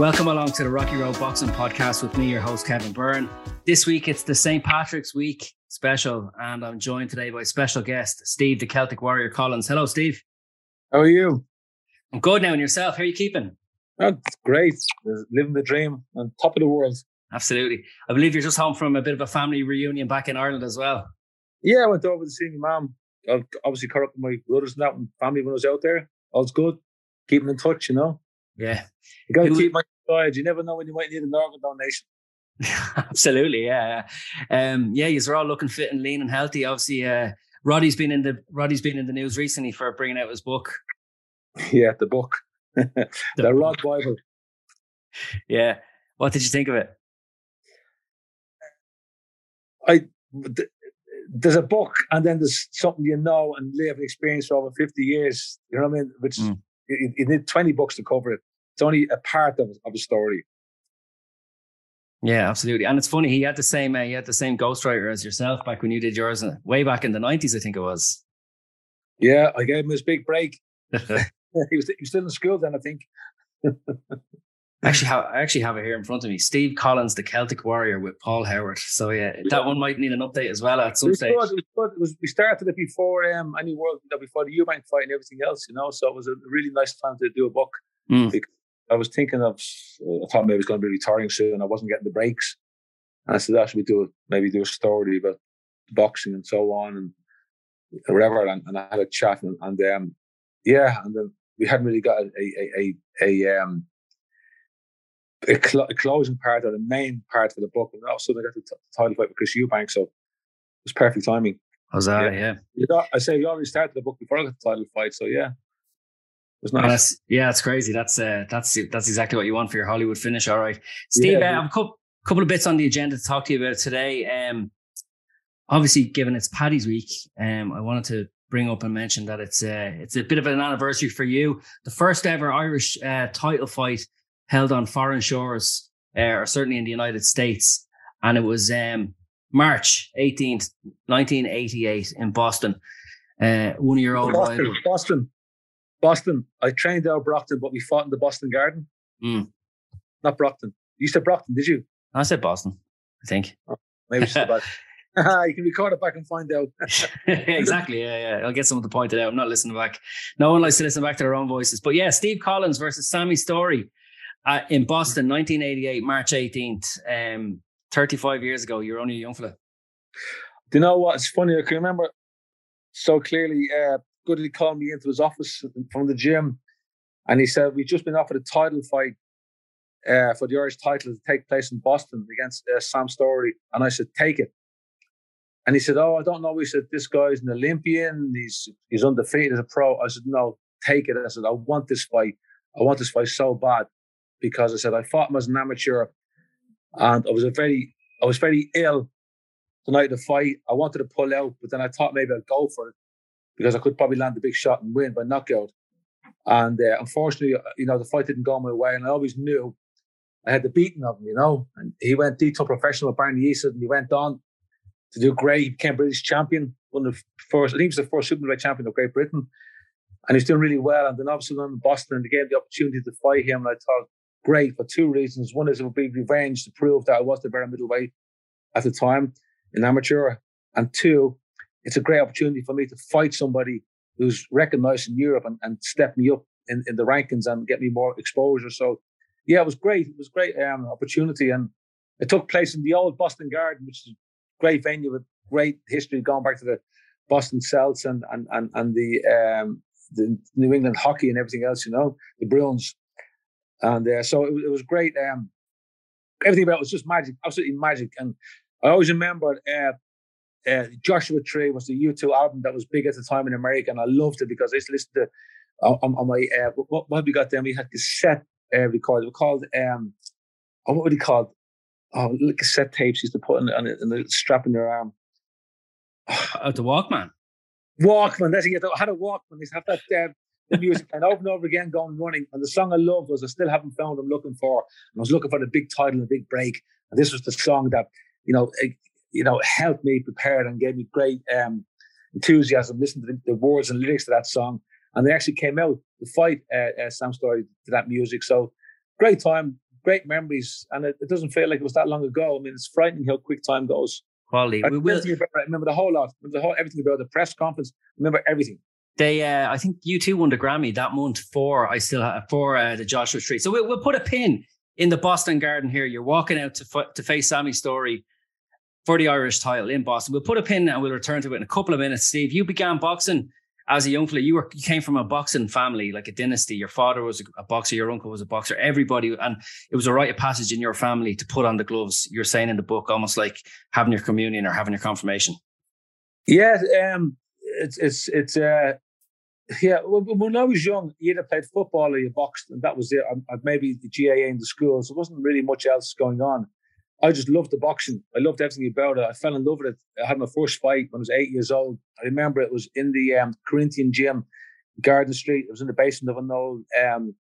Welcome along to the Rocky Road Boxing Podcast with me, your host, Kevin Byrne. This week, it's the St. Patrick's Week special, and I'm joined today by special guest, Steve, the Celtic Warrior Collins. Hello, Steve. How are you? I'm good now, and yourself? How are you keeping? That's great. Living the dream on top of the world. Absolutely. I believe you're just home from a bit of a family reunion back in Ireland as well. Yeah, I went over to see my mum. I obviously caught up with my brothers and that and family when I was out there. All's good. Keeping in touch, you know. Yeah. You got to keep my side. You never know when you might need an organ donation. Absolutely, yeah. yeah. Um, yeah, you're all looking fit and lean and healthy. Obviously, uh, Roddy's been in the Roddy's been in the news recently for bringing out his book. Yeah, the book. the Rod Bible. Yeah. What did you think of it? I th- there's a book and then there's something you know and live and experience for over 50 years. You know what I mean? Which Mm. you, you need 20 books to cover it. It's only a part of, of a story. Yeah, absolutely. And it's funny, he had the same uh, he had the same ghostwriter as yourself back when you did yours uh, way back in the nineties, I think it was. Yeah, I gave him his big break. he was he was still in school then, I think. actually, have, I actually have it here in front of me. Steve Collins, the Celtic Warrior with Paul Howard. So yeah, that one might need an update as well at some stage. good. It was. It was, we started it before um, any world, before the Eubank fight and everything else, you know. So it was a really nice time to do a book. Mm. Because I was thinking of, I thought maybe I was going to be retiring soon. I wasn't getting the breaks, and I said, "I should do a, maybe do a story about boxing and so on and whatever." And, and I had a chat, and, and um, yeah, and then we hadn't really got a a a, a, a um. A, cl- a closing part or the main part for the book, and all of a sudden I got the t- title fight with Chris Eubank, so it was perfect timing. Was that, Yeah. yeah. You know, I say we already started the book before I got the title fight, so yeah, was And nice. that's, yeah, it's crazy. That's uh, that's that's exactly what you want for your Hollywood finish. All right, Steve. Yeah, uh. I have a couple, couple of bits on the agenda to talk to you about today. Um, obviously, given it's Paddy's week, um, I wanted to bring up and mention that it's uh, it's a bit of an anniversary for you. The first ever Irish uh, title fight held on foreign shores, uh, or certainly in the United States, and it was um, March eighteenth, nineteen eighty eight, in Boston. Uh, one of your old Boston. Boston, Boston. I trained out of Brockton, but we fought in the Boston Garden, Mm. not Brockton. You said Brockton, did you? I said Boston. I think. Maybe it's bad. you can record it back and find out. exactly. Yeah, yeah. I'll get someone to point it out. I'm not listening back. No one likes to listen back to their own voices. But yeah, Steve Collins versus Sammy Storey uh, in Boston, 1988, March 18th. Um, 35 years ago. You're only a young fella. Do you know what? It's funny. I can remember so clearly. Uh, Goody called me into his office from the gym, and he said we've just been offered a title fight uh, for the Irish title to take place in Boston against uh, Sam Storey, and I said take it. And he said, "Oh, I don't know." He said, "This guy's an Olympian. He's he's undefeated as a pro." I said, "No, take it." I said, "I want this fight. I want this fight so bad because I said I fought him as an amateur, and I was a very I was very ill the night of the fight. I wanted to pull out, but then I thought maybe I'd go for it because I could probably land a big shot and win by knockout. And uh, unfortunately, you know, the fight didn't go my way, and I always knew I had the beating of him, you know. And he went D2 professional, Barney Eastwood, and he went on to do great. He became British champion, one of the first, I think he was the first super middleweight champion of Great Britain. And he's doing really well. And then obviously I'm in Boston and they gave me the opportunity to fight him. And I thought, great, for two reasons. One is it would be revenge to prove that I was the better middleweight. at the time in amateur, and two, it's a great opportunity for me to fight somebody who's recognized in Europe and, and step me up in, in the rankings and get me more exposure. So, yeah, it was great. It was great um, opportunity, and it took place in the old Boston Garden, which is a great venue with great history going back to the Boston Celts and and and, and the um, the New England hockey and everything else. You know, the Bruins, and uh, so it, it was great. Um, everything about it was just magic, absolutely magic. And I always remember uh, uh, Joshua Tree was the U2 album that was big at the time in America, and I loved it because I used to listen to on, on my uh, what, what we got then we had cassette uh, recorded. We called um, oh, what would he called? Oh, cassette tapes used to put in, on, in the strap in your arm. Oh, the Walkman. Walkman. That's it. I had a Walkman. They have that uh, the music and over and over again going running. And the song I loved was I still haven't found I'm looking for. And I was looking for the big title, the big break. And this was the song that, you know, you know, helped me prepare and gave me great um, enthusiasm, listening to the, the, words and lyrics to that song. And they actually came out to fight uh, uh, Sam Storey to that music. So great time, great memories. And it, it, doesn't feel like it was that long ago. I mean, it's frightening how quick time goes. Quality. I, we will. I remember the whole lot. Remember the whole everything about the press conference. Remember everything. They, uh, I think U2 won the Grammy that month for I still have for uh, the Joshua Tree. So we'll, we'll put a pin in the Boston Garden here. You're walking out to to face Sammy Storey for the Irish title in Boston. We'll put a pin and we'll return to it in a couple of minutes. Steve, you began boxing as a young fella. You were you came from a boxing family, like a dynasty. Your father was a boxer, your uncle was a boxer. Everybody, and it was a rite of passage in your family to put on the gloves. You're saying in the book, almost like having your communion or having your confirmation. Yeah, um, it's it's it's uh yeah when I was young you either played football or you boxed and that was it I, I maybe the GAA in the schools there wasn't really much else going on I just loved the boxing I loved everything about it I fell in love with it I had my first fight when I was eight years old I remember it was in the um, Corinthian gym Garden Street it was in the basement of an old um,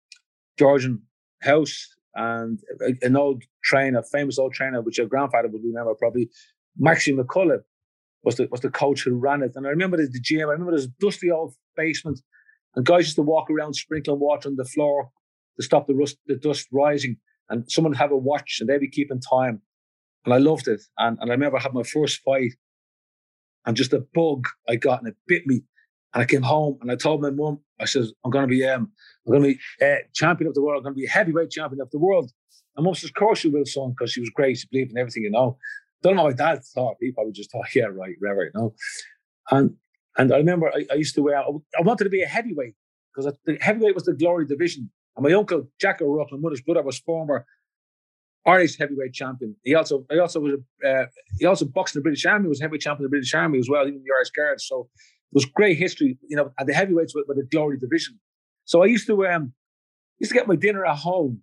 Georgian house and an old trainer famous old trainer which your grandfather would remember probably Maxie McCullagh was the was the coach who ran it. And I remember the, gym. I remember this dusty old basement, and guys used to walk around sprinkling water on the floor to stop the rust, the dust rising. And someone would have a watch, and they'd be keeping time. And I loved it. And, and I remember I had my first fight, and just a bug I got, and it bit me. And I came home, and I told my mum, I says, "I'm going to be um, I'm going to be uh, champion of the world. I'm going to be heavyweight champion of the world." And mum says, "Of course you will, son, because she was great. She believed in everything, you know." Don't know my dad thought. He probably just thought, yeah, right, right, right. No. And and I remember I, I used to wear, I wanted to be a heavyweight because the heavyweight was the glory division. And my uncle, Jack O'Rourke, my mother's brother, was former Irish heavyweight champion. He also, he also was, uh, he also boxed in the British Army. Was heavyweight champion of the British Army as well, even the Irish Guards. So it was great history, you know. And the heavyweights were, were the glory division. So I used to, um, used to get my dinner at home.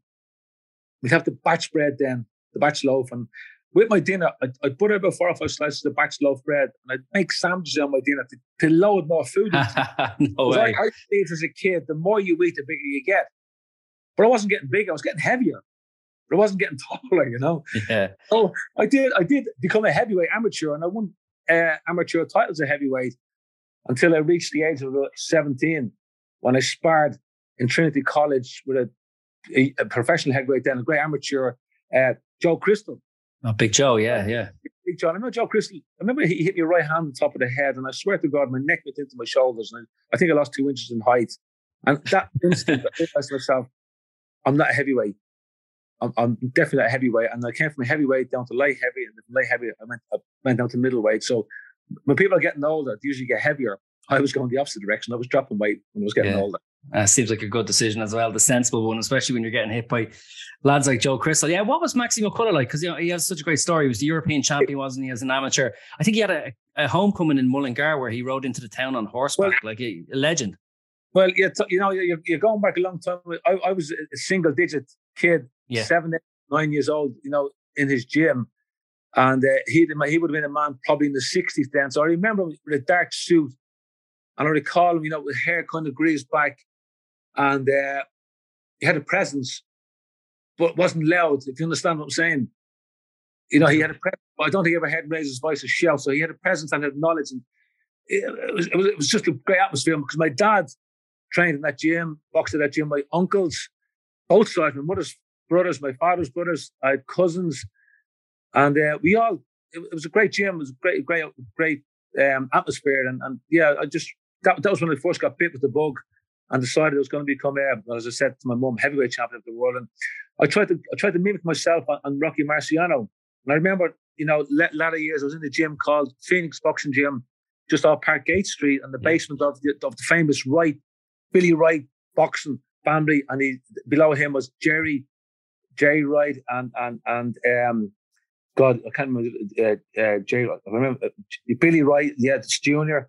We'd have the batch bread then, the batch loaf, and with my dinner, I'd, I'd put about four or five slices of batch loaf bread and I'd make sandwiches on my dinner to, to load more food. no way. I, I believed as a kid, the more you eat, the bigger you get. But I wasn't getting bigger, I was getting heavier. But I wasn't getting taller, you know. Yeah. So I did. I did become a heavyweight amateur, and I won uh, amateur titles of heavyweight until I reached the age of seventeen, when I sparred in Trinity College with a, a, a professional heavyweight, then a great amateur, uh, Joe Crystal. Oh, Big Joe, yeah, yeah. Big Joe. I know Joe Crystal. I remember he hit me right hand on top of the head, and I swear to God, my neck went into my shoulders, and I, I think I lost two inches in height. And that instant, I realized myself, I'm not a heavyweight. I'm, I'm, definitely a heavyweight. And I came from a heavyweight down to light heavy, and from light heavy, I went, I went down to middleweight. So when people are getting older, they usually get heavier. I was going the opposite direction. I was dropping weight when I was getting yeah. older. Uh, seems like a good decision as well, the sensible one, especially when you're getting hit by lads like Joe Crystal. Yeah, what was Maxie McCullagh like? Because you know he has such a great story. He was the European champion, wasn't he, as an amateur? I think he had a, a homecoming in Mullingar where he rode into the town on horseback, well, like a, a, legend. Well, yeah, you know, you're, you're, going back a long time. I, I was a single digit kid, yeah. seven, eight, nine years old, you know, in his gym. And uh, he, he would have been a man probably in the 60s then. So I remember him with a dark suit. And I recall him, you know, with hair kind of greased back and uh, he had a presence, but wasn't loud. If you understand what I'm saying, you know, he had a presence. I don't think he ever had raised his voice or shout. So he had a presence and had knowledge, and it, was, it was it was just a great atmosphere because my dad trained in that gym, boxed at that gym. My uncles, both sides, my mother's brothers, my father's brothers, I had cousins, and uh, we all it, it, was a great gym. It was a great, great, great um, atmosphere, and and yeah, I just that that was when I first got bit with the bug, and decided I was going to become, uh, as I said to my mum, heavyweight champion of the world. And I tried to I tried to mimic myself on, on Rocky Marciano, and I remember, you know, latter years I was in the gym called Phoenix Boxing Gym, just off Parkgate Street, in the basement of the of the famous Wright, Billy Wright boxing family, and he below him was Jerry, Jerry Wright, and and and um, God, I can't remember uh, uh, Jerry. I remember uh, Billy Wright, yeah, Junior,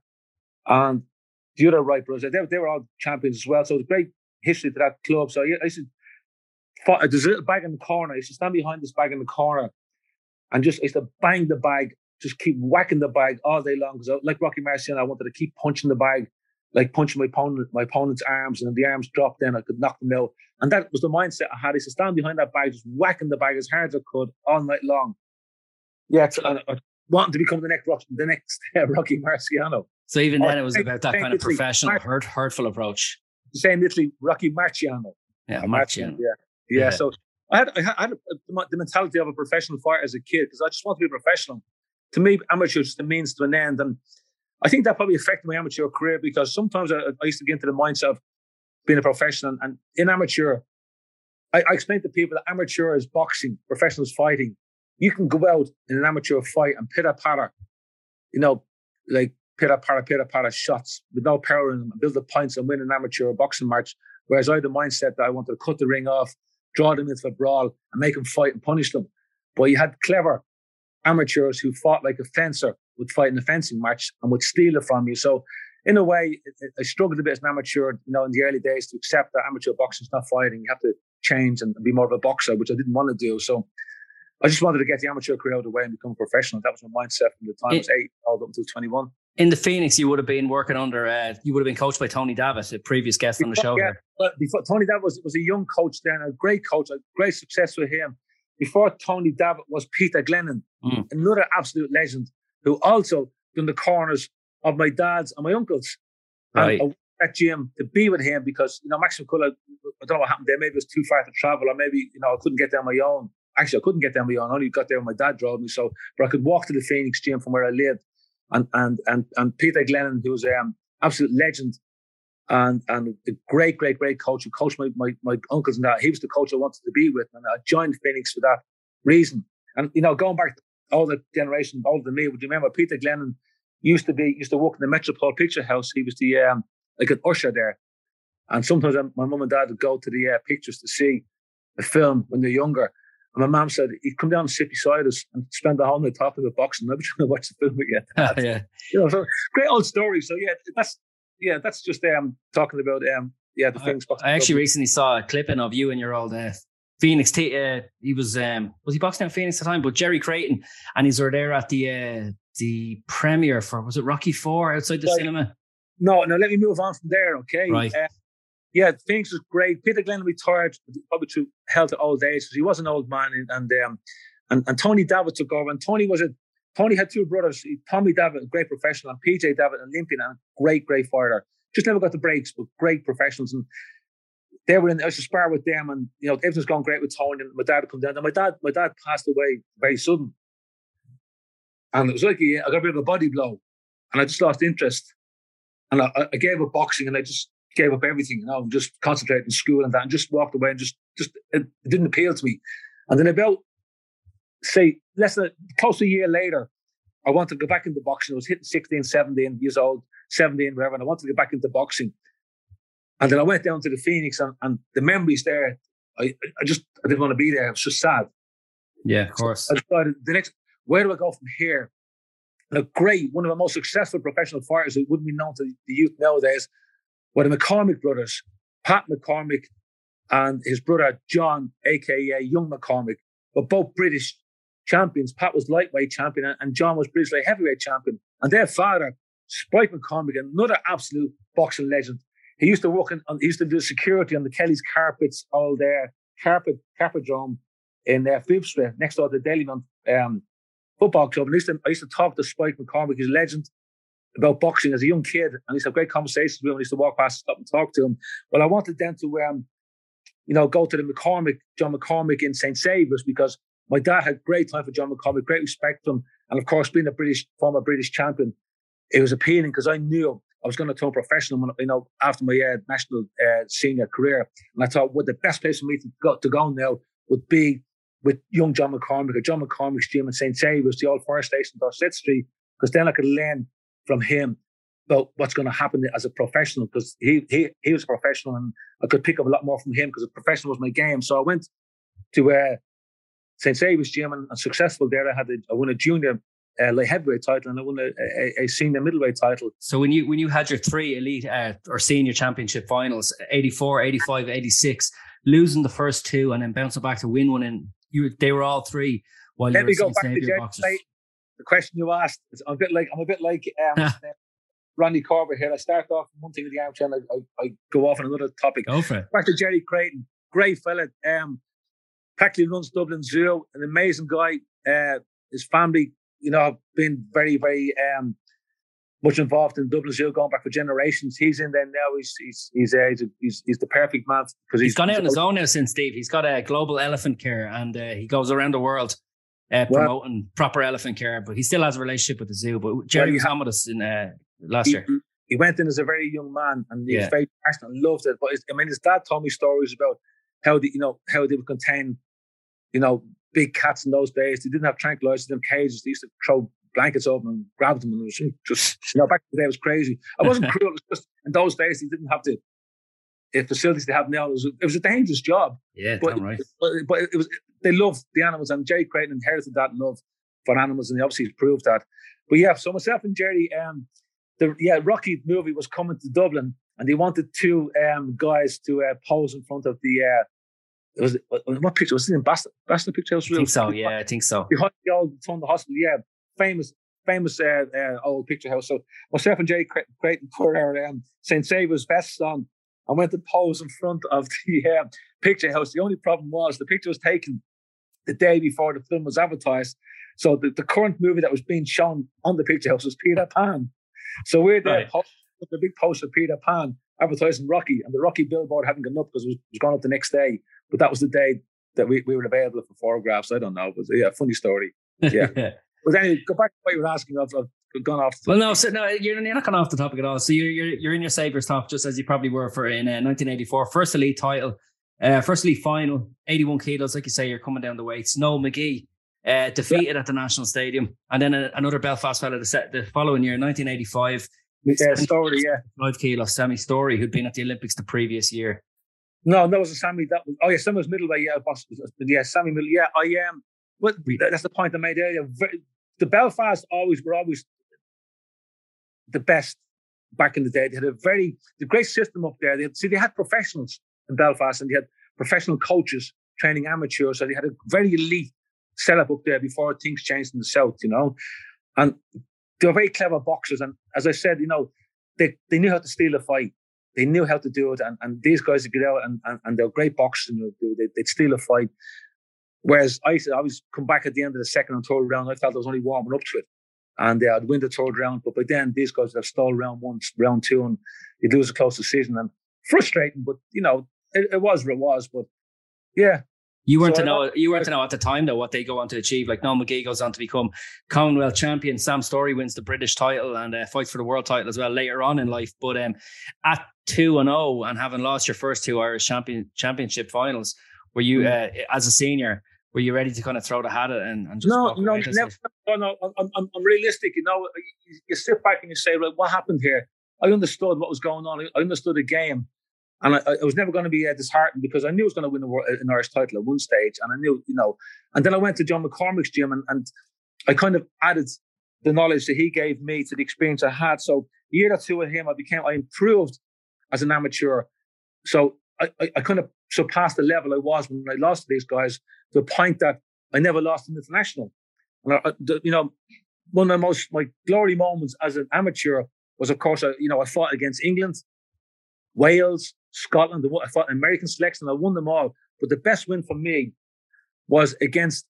and the other Wright brothers. They, they were all champions as well. So it's great history to that club. So I used to, there's a little bag in the corner. I used to stand behind this bag in the corner, and just I used to bang the bag, just keep whacking the bag all day long. Because like Rocky Marciano, I wanted to keep punching the bag like punching my opponent, my opponent's arms, and if the arms dropped, then I could knock them out. And that was the mindset I had. I to stand behind that bag, just whacking the bag as hard as I could all night long. Yeah, I wanting to become the next Rocky, the next uh, Rocky Marciano. So even then, it was about that kind of professional, hurt, hurtful approach. Saying literally Rocky Marciano. Yeah, Marciano. Yeah. yeah, yeah. So I had, I had the mentality of a professional fighter as a kid because I just want to be a professional. To me, amateur is just a means to an end, and I think that probably affected my amateur career because sometimes I, I used to get into the mindset of being a professional. And in amateur, I, I explain to people that amateur is boxing, professional is fighting. You can go out in an amateur fight and pitter patter, you know, like pitter patter, pitter patter shots with no power in them, and build the points and win an amateur boxing match. Whereas I had the mindset that I wanted to cut the ring off, draw them into a brawl, and make them fight and punish them. But you had clever amateurs who fought like a fencer would fight in a fencing match and would steal it from you. So, in a way, I struggled a bit as an amateur, you know, in the early days to accept that amateur boxing is not fighting. You have to change and be more of a boxer, which I didn't want to do. So, I just wanted to get the amateur career out of the way and become a professional. That was my mindset from the time I was eight all up until 21. In the Phoenix, you would have been working under, uh, you would have been coached by Tony Davitt, a previous guest on the show. Yeah, but before Tony Davitt was, was a young coach then, a great coach, a great success with him. Before Tony Davitt was Peter Glennon, mm. another absolute legend who also in the corners of my dad's and my uncle's. Right. And I at gym to be with him because, you know, Maxie McCullagh, I don't know what happened there. Maybe it was too far to travel, or maybe, you know, I couldn't get there on my own. Actually, I couldn't get there on my own. I only got there when my dad drove me. So, but I could walk to the Phoenix gym from where I lived. And and and and Peter Glennon, who was an um, absolute legend and and a great, great, great coach who coached my, my, my uncles and that. He was the coach I wanted to be with. And I joined Phoenix for that reason. And, you know, going back all the generation older than me, would you remember Peter Glennon used to be used to work in the Metropole Picture House. He was the um, like an usher there, and sometimes my mum and dad would go to the uh, pictures to see a film when they're younger. And my mum said he'd come down and sit beside us and spend the whole night talking about boxing. I'd be trying to watch the film again. yeah, you know, so great old story. So yeah, that's yeah, that's just um talking about um yeah the things. I, I actually recently saw a clipping of you and your old uh, Phoenix. T- uh, he was um was he boxing in Phoenix at the time? But Jerry Creighton and he's were there at the uh, the premiere for was it Rocky Four outside the cinema? No, no. Let me move on from there. Okay. Right. Uh, yeah, things was great. Peter Glenn retired probably through health at old age because he was an old man, and and, um, and and Tony Davitt took over. And Tony was a Tony had two brothers, Tommy Davitt, a great professional, and PJ Davitt, an Olympian and a great, great fighter. Just never got the breaks, but great professionals. And they were in. I used to spar with them, and you know everything's gone great with Tony. And my dad would come down. And my dad, my dad passed away very sudden, and it was like I got a bit of a body blow, and I just lost interest. And I, I gave up boxing, and I just gave up everything, you know, just concentrated in school and that, and just walked away, and just, just it didn't appeal to me. And then about, say, less than close to a year later, I wanted to go back into boxing. I was hitting 16, 17 years old, 17, whatever, and I wanted to get back into boxing. And then I went down to the Phoenix, and, and the memories there, I, I just I didn't want to be there. It was just sad. Yeah, of course. So I decided the next where do I go from here? And a great, one of the most successful professional fighters who wouldn't be known to the youth nowadays were the McCormack brothers, Pat McCormack and his brother John, aka Young McCormack, were both British champions. Pat was lightweight champion and John was British light heavyweight champion. And their father, Spike McCormack, another absolute boxing legend. He used to work in, he used to do security on the Kelly's carpets all there, carpet, carpet drum in uh, Phillips Street, next door to the Dalymount. Um, football club. And I used to, I used to talk to Spike McCormack, he's a legend, about boxing as a young kid. And I used to have great conversations with him. I used to walk past, and stop and talk to him. Well, I wanted then to, um, you know, go to the McCormack, John McCormack in St. Saviour's because my dad had great time for John McCormack, great respect for him. And of course, being a British, former British champion, it was appealing because I knew I was going to turn professional, when, you know, after my uh, national uh, senior career. And I thought, well, the best place for me to go, to go now would be with young John McCormack or John McCormack's gym in St. Saviour's, the old fire station, Dorset Street, because then I could learn from him about what's going to happen as a professional because he, he he was a professional and I could pick up a lot more from him because a professional was my game. So I went to uh, St. Saviour's gym and, and successful there. I had a, I won a junior uh, light heavyweight title and I won a, a, a, senior middleweight title. So when you when you had your three elite uh, or senior championship finals, 84, 85, 86, losing the first two and then bouncing back to win one and you they were all three while Let you me go back to Jerry, the question you asked. I'm a bit like I'm a bit like um, Ronnie Corbett here. I start off one thing with the outro and I, I, I, go off on another topic. Go for it. Back to Jerry Creighton. Great fella. Um, practically runs Dublin Zoo. An amazing guy. Uh, his family, you know, have been very, very um, much involved in Dublin Zoo going back for generations. He's in there now. He's he's he's uh, he's, he's, he's, the perfect man because he's, he's gone out on his own now since Steve. He's got a global elephant care and uh, he goes around the world uh, promoting well, proper elephant care. But he still has a relationship with the zoo. But Jerry well, was on with us in uh, last he, year. He went in as a very young man and he yeah. was very passionate and loved it. But I mean, his dad told me stories about how the you know how they would contain, you know, big cats in those days. They didn't have tranquilizers, they didn't have cages. They used to throw blankets over and grab them, and it was just you know back in the day it was crazy. I wasn't cruel. It was just in those days they didn't have the the facilities they have now. It was a, it was a dangerous job. Yeah, but, right. but, but it was they loved the animals, and Jerry Creighton inherited that love for animals, and he obviously proved that. But yeah, so myself and Jerry, um, the yeah Rocky movie was coming to Dublin, and they wanted two um guys to uh, pose in front of the. Uh, it was what picture was it in Boston? Boston picture. I think so. Yeah, I think so. Behind the old the hospital. Yeah, famous, famous uh, uh, old picture house. So myself and Jerry Creighton put our um, St. Saviour's vests on I went to pose in front of the uh, picture house. The only problem was the picture was taken the day before the film was advertised. So the, the current movie that was being shown on the picture house was Peter Pan. So we're there, right. the big poster Peter Pan advertising Rocky, and the Rocky billboard hadn't gone up because it was, it was gone up the next day. But that was the day that we, we were available for photographs. I don't know. It was yeah, funny story. Yeah. but anyway, go back to what you were asking. I've, I've gone off. Well, no, so, no, you're, you're not going off the topic at all. So you're, you're, you're in your Saviour's top, just as you probably were for in uh, 1984. First elite title, uh, first elite final, 81 kilos. Like you say, you're coming down the weights. Noel Magee uh, defeated yeah. at the National Stadium. And then a, another Belfast fellow the, set, the following year, 1985. Yeah, Storey, yeah. Five kilos, Sammy Storey, who'd been at the Olympics the previous year. No, that was a Sammy. That was oh yeah, Sammy was middleweight. Yeah, boss. Yeah, Sammy middle. Yeah, I am. Um, but that's the point I made earlier. The Belfast always were always the best back in the day. They had a very the great system up there. They had, see, they had professionals in Belfast, and they had professional coaches training amateurs. So they had a very elite setup up there before things changed in the south. You know, and they were very clever boxers. And as I said, you know, they they knew how to steal a fight. They knew how to do it, and, and these guys would get out and, and, and they're great boxers. They, they'd steal a fight. Whereas I said I was come back at the end of the second and third round. I felt I was only warming up to it and uh, I'd win the third round. But by then, these guys would have stalled round one, round two, and you'd lose a close decision. And frustrating, but you know, it, it was what it was. But yeah. You weren't so to know. You weren't to know at the time though what they go on to achieve. Like Noel Magee goes on to become Commonwealth champion. Sam Storey wins the British title and uh, fights for the world title as well later on in life. But um, at two and zero oh and having lost your first two Irish champion championship finals, were you mm. uh, as a senior? were you ready to kind of throw the hat and, and just no, no, never, no, no. I'm, I'm, I'm realistic. You know, you, you sit back and you say, "Right, what happened here?" I understood what was going on. I understood the game, and I, I was never going to be uh, disheartened because I knew I was going to win an Irish title at one stage, and I knew, you know. And then I went to John McCormack's gym, and, and I kind of added the knowledge that he gave me to the experience I had. So a year or two with him, I became, I improved as an amateur. So I, I, I kind of surpassed the level I was when I lost to these guys to the point that I never lost an international. And I, you know, one of my most my glory moments as an amateur was, of course, I, you know, I fought against England, Wales, Scotland. I fought American selection. I won them all. But the best win for me was against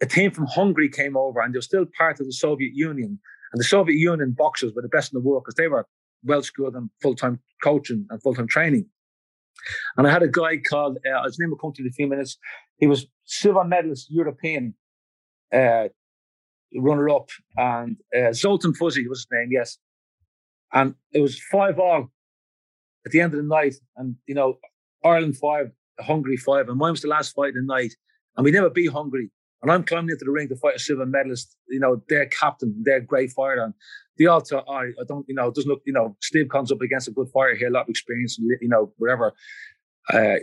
a team from Hungary came over, and they were still part of the Soviet Union. And the Soviet Union boxers were the best in the world because they were well schooled and full time coaching and full time training. And I had a guy called, uh, his name will come to in a few minutes. He was silver medalist European uh, runner up, and uh, Zoltan Füzesy was his name, yes. And it was five all at the end of the night, and you know, Ireland five, Hungary five, and mine was the last fight of the night, and we never beat Hungary. And I'm climbing into the ring to fight a silver medalist. You know, their captain, their great fighter. And the thought, I, I don't, you know, it doesn't look, you know, Steve comes up against a good fighter here, a lot of experience, you know, whatever. Uh,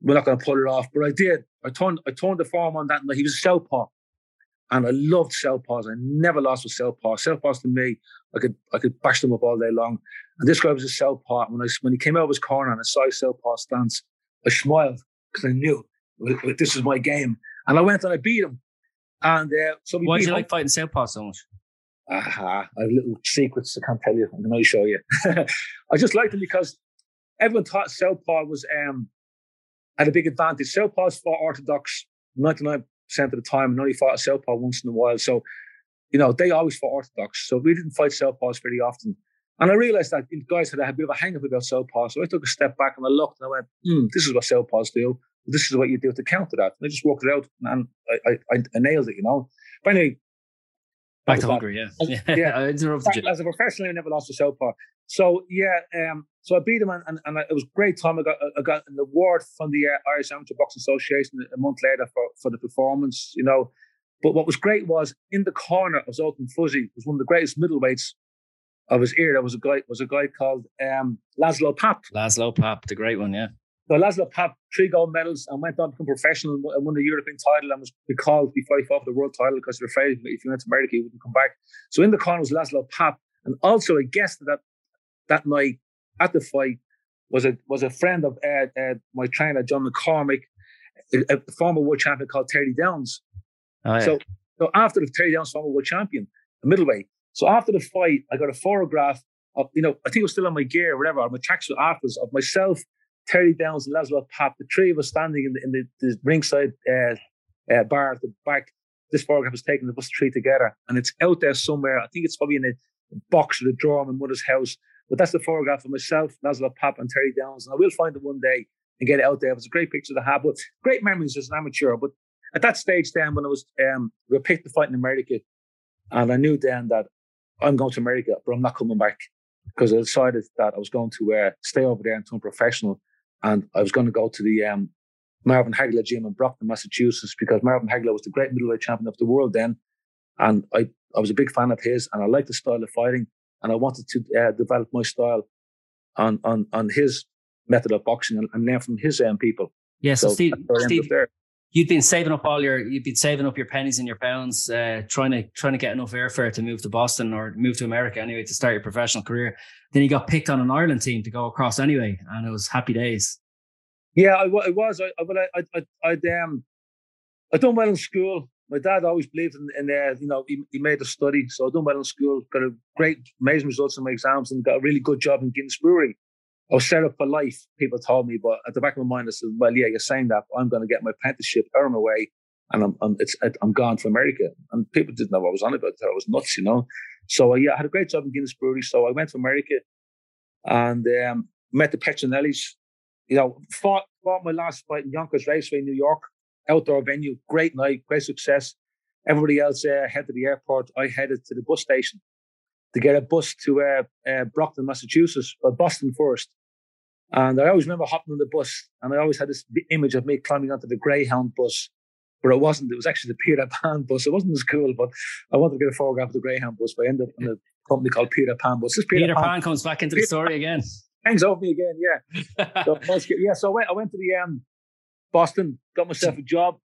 we're not going to pull it off, but I did. I turned, I turned the form on that night. He was a southpaw, and I loved southpaws. I never lost with southpaw. Southpaws to me, I could, I could bash them up all day long. And this guy was a southpaw. When I, when he came out of his corner and I saw his southpaw stance, I smiled because I knew this is my game. And I went and I beat him. And uh, so why do you him. like fighting southpaw so much? Aha, I have little secrets I can't tell you. I'm going to show you. I just liked him because everyone thought cell southpaw was um, had a big advantage. Cell Southpaws fought orthodox 99% of the time and only fought a southpaw once in a while. So, you know, they always fought orthodox. So we didn't fight southpaws very often. And I realized that guys had a bit of a hang up about southpaw. So I took a step back and I looked and I went, hmm, this is what southpaws do this is what you do to counter that. And I just worked it out and I, I, I nailed it, you know. But anyway, back to Hungary, yeah. yeah. yeah. I interrupted you. As a professional, I never lost a southpaw. So yeah, um, so I beat him and, and, and, it was a great time. I got I got an award from the uh, Irish Amateur Boxing Association a month later for, for the performance, you know. But what was great was in the corner of Zoltan Füzesy was one of the greatest middleweights of his era. Was a guy was a guy called um, Laszlo Papp. Laszlo Papp, the great one, yeah. So Laszlo Papp, three gold medals and went on to become professional and won the European title and was recalled before he fought for the world title because he was afraid if he went to America, he wouldn't come back. So in the corner was Laszlo Papp. And also a guest that that night at the fight was a was a friend of uh, uh, my trainer, John McCormack, a, a, former world champion called Terry Downes. Oh, yeah. So so after the Terry Downes former world champion, middleweight. So after the fight, I got a photograph of, you know, I think it was still on my gear or whatever, my tracksuit afterwards of myself Terry Downes and Laszlo Papp, the three of us standing in the, in the, the ringside uh, uh, bar at the back. This photograph was taken of us three together, and it's out there somewhere. I think it's probably in a box or a drawer in my mother's house. But that's the photograph of myself, Laszlo Papp, and Terry Downes. And I will find it one day and get it out there. It was a great picture to have, but great memories as an amateur. But at that stage, then when I was, um, we picked the fight in America, and I knew then that I'm going to America, but I'm not coming back because I decided that I was going to uh, stay over there and turn professional and I was going to go to the um, Marvin Hagler gym in Brockton, Massachusetts, because Marvin Hagler was the great middleweight champion of the world then. And I, I was a big fan of his and I liked the style of fighting. And I wanted to uh, develop my style on, on, on his method of boxing and, and learn from his um, people. Yeah, so, so Steve, Steve you'd been saving up all your, you'd been saving up your pennies and your pounds, uh, trying to trying to get enough airfare to move to Boston or move to America anyway to start your professional career. Then you got picked on an Ireland team to go across anyway, and it was happy days. Yeah, I, I was. I, I, I, I, I'd, um, I done well in school. My dad always believed in, in uh, you know, he, he made a study. So I done well in school, got a great, amazing results in my exams, and got a really good job in Guinness Brewery. I was set up for life, people told me, but at the back of my mind, I said, well, yeah, you're saying that, but I'm going to get my apprenticeship, earn my way, and I'm, I'm, I'm gone for America. And people didn't know what I was on about. I was nuts, you know. So uh, yeah, I had a great job in Guinness Brewery. So I went to America and um, met the Petronellis. You know, fought, fought my last fight in Yonkers Raceway, in New York, outdoor venue, great night, great success. Everybody else uh, headed to the airport. I headed to the bus station to get a bus to uh, uh, Brockton, Massachusetts, but Boston first. And I always remember hopping on the bus, and I always had this image of me climbing onto the Greyhound bus, but it wasn't. It was actually the Peter Pan bus. It wasn't as cool, but I wanted to get a photograph of the Greyhound bus, but I ended up in a company called Peter Pan bus. This Peter, Peter Pan, Pan, comes back into Peter the story again. Hangs over me again, yeah. so, yeah, so I went, I went to the um, Boston, got myself a job.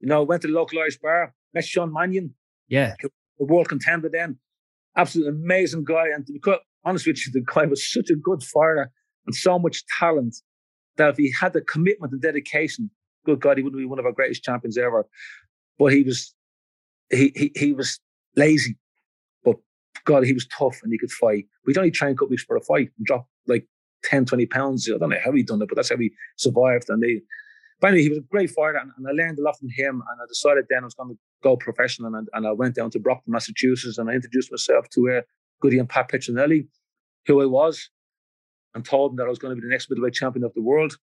You know, went to the local Irish bar, met Sean Mannion. Yeah. The world contender then. Absolutely amazing guy. And to be quite honest with you, the guy was such a good fighter and so much talent that if he had the commitment and dedication, good God, he wouldn't be one of our greatest champions ever. But he was he he, he was lazy. But God, he was tough and he could fight. We'd only train a couple weeks for a fight and drop like 10, 20 pounds. I don't know how he done it, but that's how he survived. And they finally he was a great fighter and, and, I learned a lot from him. And I decided then I was going to go professional and, and I went down to Brockton, Massachusetts, and I introduced myself to uh, Goody and Pat Petronelli, who I was. And told them that I was going to be the next middleweight champion of the world.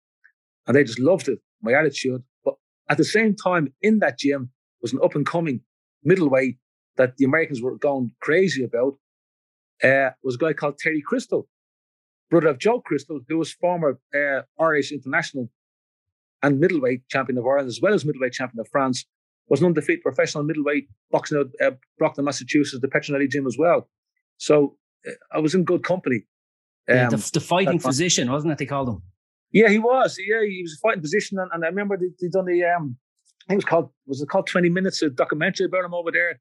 And they just loved it, my attitude. But at the same time, in that gym was an up and coming middleweight that the Americans were going crazy about. Uh, was a guy called Terry Crystal, brother of Joe Crystal, who was former uh, Irish international and middleweight champion of Ireland, as well as middleweight champion of France. Was an undefeated professional middleweight boxing out uh, Brockton, Massachusetts, the Petronelli gym as well. So uh, I was in good company. Um, the, the, fighting physician, wasn't it? They called him. Yeah, he was. Yeah, he was a fighting physician, and, and I remember they, they done the um, I think it was called was it called Twenty Minutes a documentary about him over there,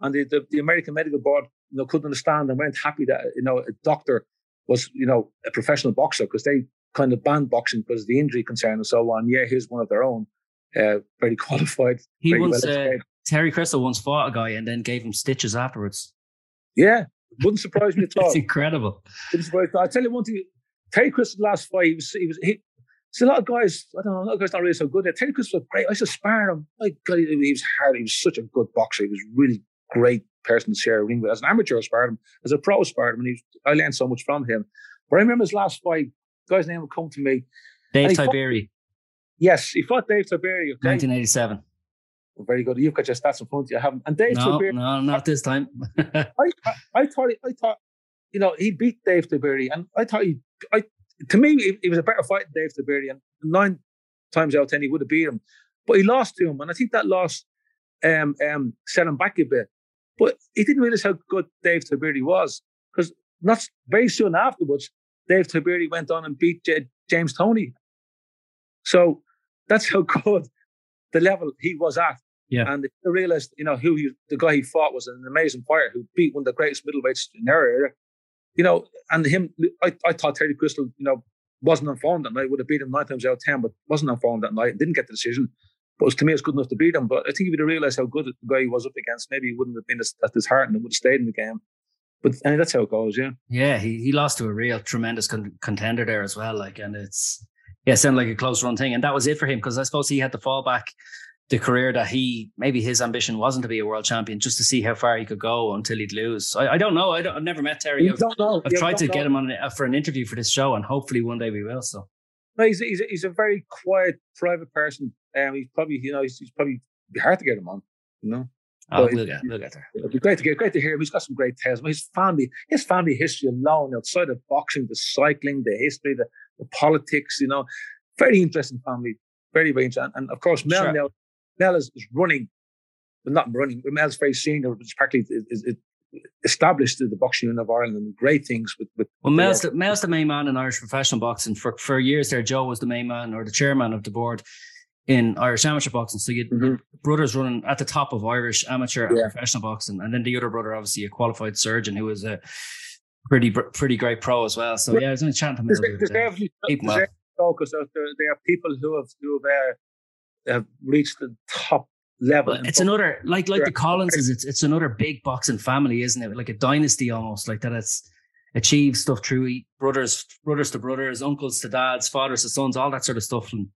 and the, the, the American Medical Board you know couldn't understand and weren't happy that you know a doctor was you know a professional boxer because they kind of banned boxing because of the injury concern and so on. Yeah, here's one of their own, uh, very qualified. He very once uh, Terry Crystal once fought a guy and then gave him stitches afterwards. Yeah, wouldn't surprise me at all. it's incredible. Wouldn't surprise me. I tell you one thing. Terry Crystal's last fight, he was he was he, so a lot of guys, I don't know, a lot of guys not really so good. At Terry Crystal was great. I used to spar him. My God, he, was hard. He was such a good boxer. He was really great person to share a ring with. As an amateur, I sparred him. As a pro, I sparred him. And he, I learned so much from him. But I remember his last fight, guy's name would come to me. Dave Tiberi. Yes, he fought Dave Tiberi. Okay? 1987. Very good. You've got your stats in front of you. I haven't. And Dave no, Tiberi. No, not this time. I, I, I, thought, I thought, you know, he beat Dave Tiberi. And I thought he, I, to me, he, he was a better fight than Dave Tiberi. And nine times out of 10, he would have beat him. But he lost to him. And I think that loss um, um, set him back a bit. But he didn't realize how good Dave Tiberi was because not very soon afterwards, Dave Tiberi went on and beat J- James Toney. So that's how good the level he was at. Yeah. And they realized, you know, who he, the guy he fought was an amazing fighter who beat one of the greatest middleweights in their era. You know, and him, I, I thought Terry Crystal, you know, wasn't on form that night, would have beat him nine times out of 10, but wasn't on form that night, didn't get the decision. But was, to me, it's good enough to beat him. But I think if he'd have realised how good the guy he was up against, maybe he wouldn't have been as, at his heart and would have stayed in the game. But I mean, that's how it goes, yeah. Yeah, he, he lost to a real tremendous con- contender there as well. Like, and it's, yeah, it sounded like a close run thing. And that was it for him because I suppose he had to fall back the career that he maybe his ambition wasn't to be a world champion, just to see how far he could go until he'd lose. I, I don't know. I have never met Terry. I've, don't know. I've tried to know. get him on a, for an interview for this show, and hopefully one day we will. So. No, he's, he's, a, he's a very quiet, private person. Um, he's probably, you know, he's, he's probably be hard to get him on, you know. Oh, we'll get, we'll get there. It'd be great to get, great to hear him. He's got some great tales. His family, his family history alone, outside of boxing, the cycling, the history, the, the politics, you know, very interesting family, very, very interesting. And, of course, Mel sure. now, Mel is, is running, but not running. Mel's very senior, but which practically is, is, established the boxing union of Ireland and great things with. with well, Mel's the, Mel's the main man in Irish professional boxing. For for years there, Joe was the main man or the chairman of the board in Irish amateur boxing. So you mm-hmm. brothers running at the top of Irish amateur and professional boxing, and then the other brother, obviously a qualified surgeon who was a pretty pretty great pro as well. So yeah, I was only chatting to him. There's, there's definitely there's focus out there. There are people who have who have, uh, have reached the top level. It's another like like the Collinses. It's it's another big boxing family, isn't it? Like a dynasty almost. Like that. It's achieved stuff through brothers, brothers to brothers, uncles to dads, fathers to sons, all that sort of stuff. And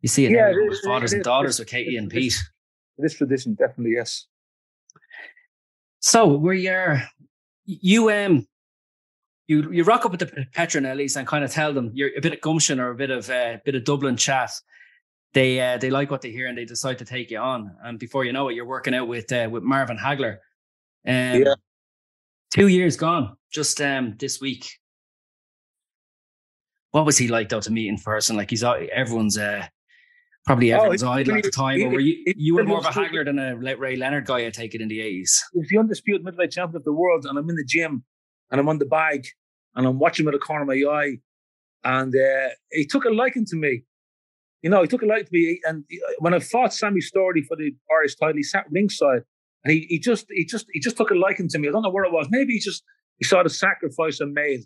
you see it yeah, now with fathers and daughters with Katie and Pete. This tradition, definitely yes. So where you're, you um, you you rock up at the Petronellis and kind of tell them you're a bit of gumption or a bit of a uh, bit of Dublin chat they uh, they like what they hear and they decide to take you on. And before you know it, you're working out with uh, with Marvin Hagler. Um, yeah. Two years gone, just um, this week. What was he like though to meet in person? Like he's everyone's uh, probably oh, everyone's oh, idol at the time. He, or were you you were more of a Hagler than a Ray Leonard guy? I take it in the eighties. He's the undisputed middleweight champion of the world, and I'm in the gym and I'm on the bag and I'm watching at the corner of my eye, and uh, he took a liking to me you know, he took a liking to me. And when I fought Sammy Storey for the Irish title, he sat ringside, and he, he just he just he just took a liking to me. I don't know where it was. Maybe he just he saw the sacrifice I made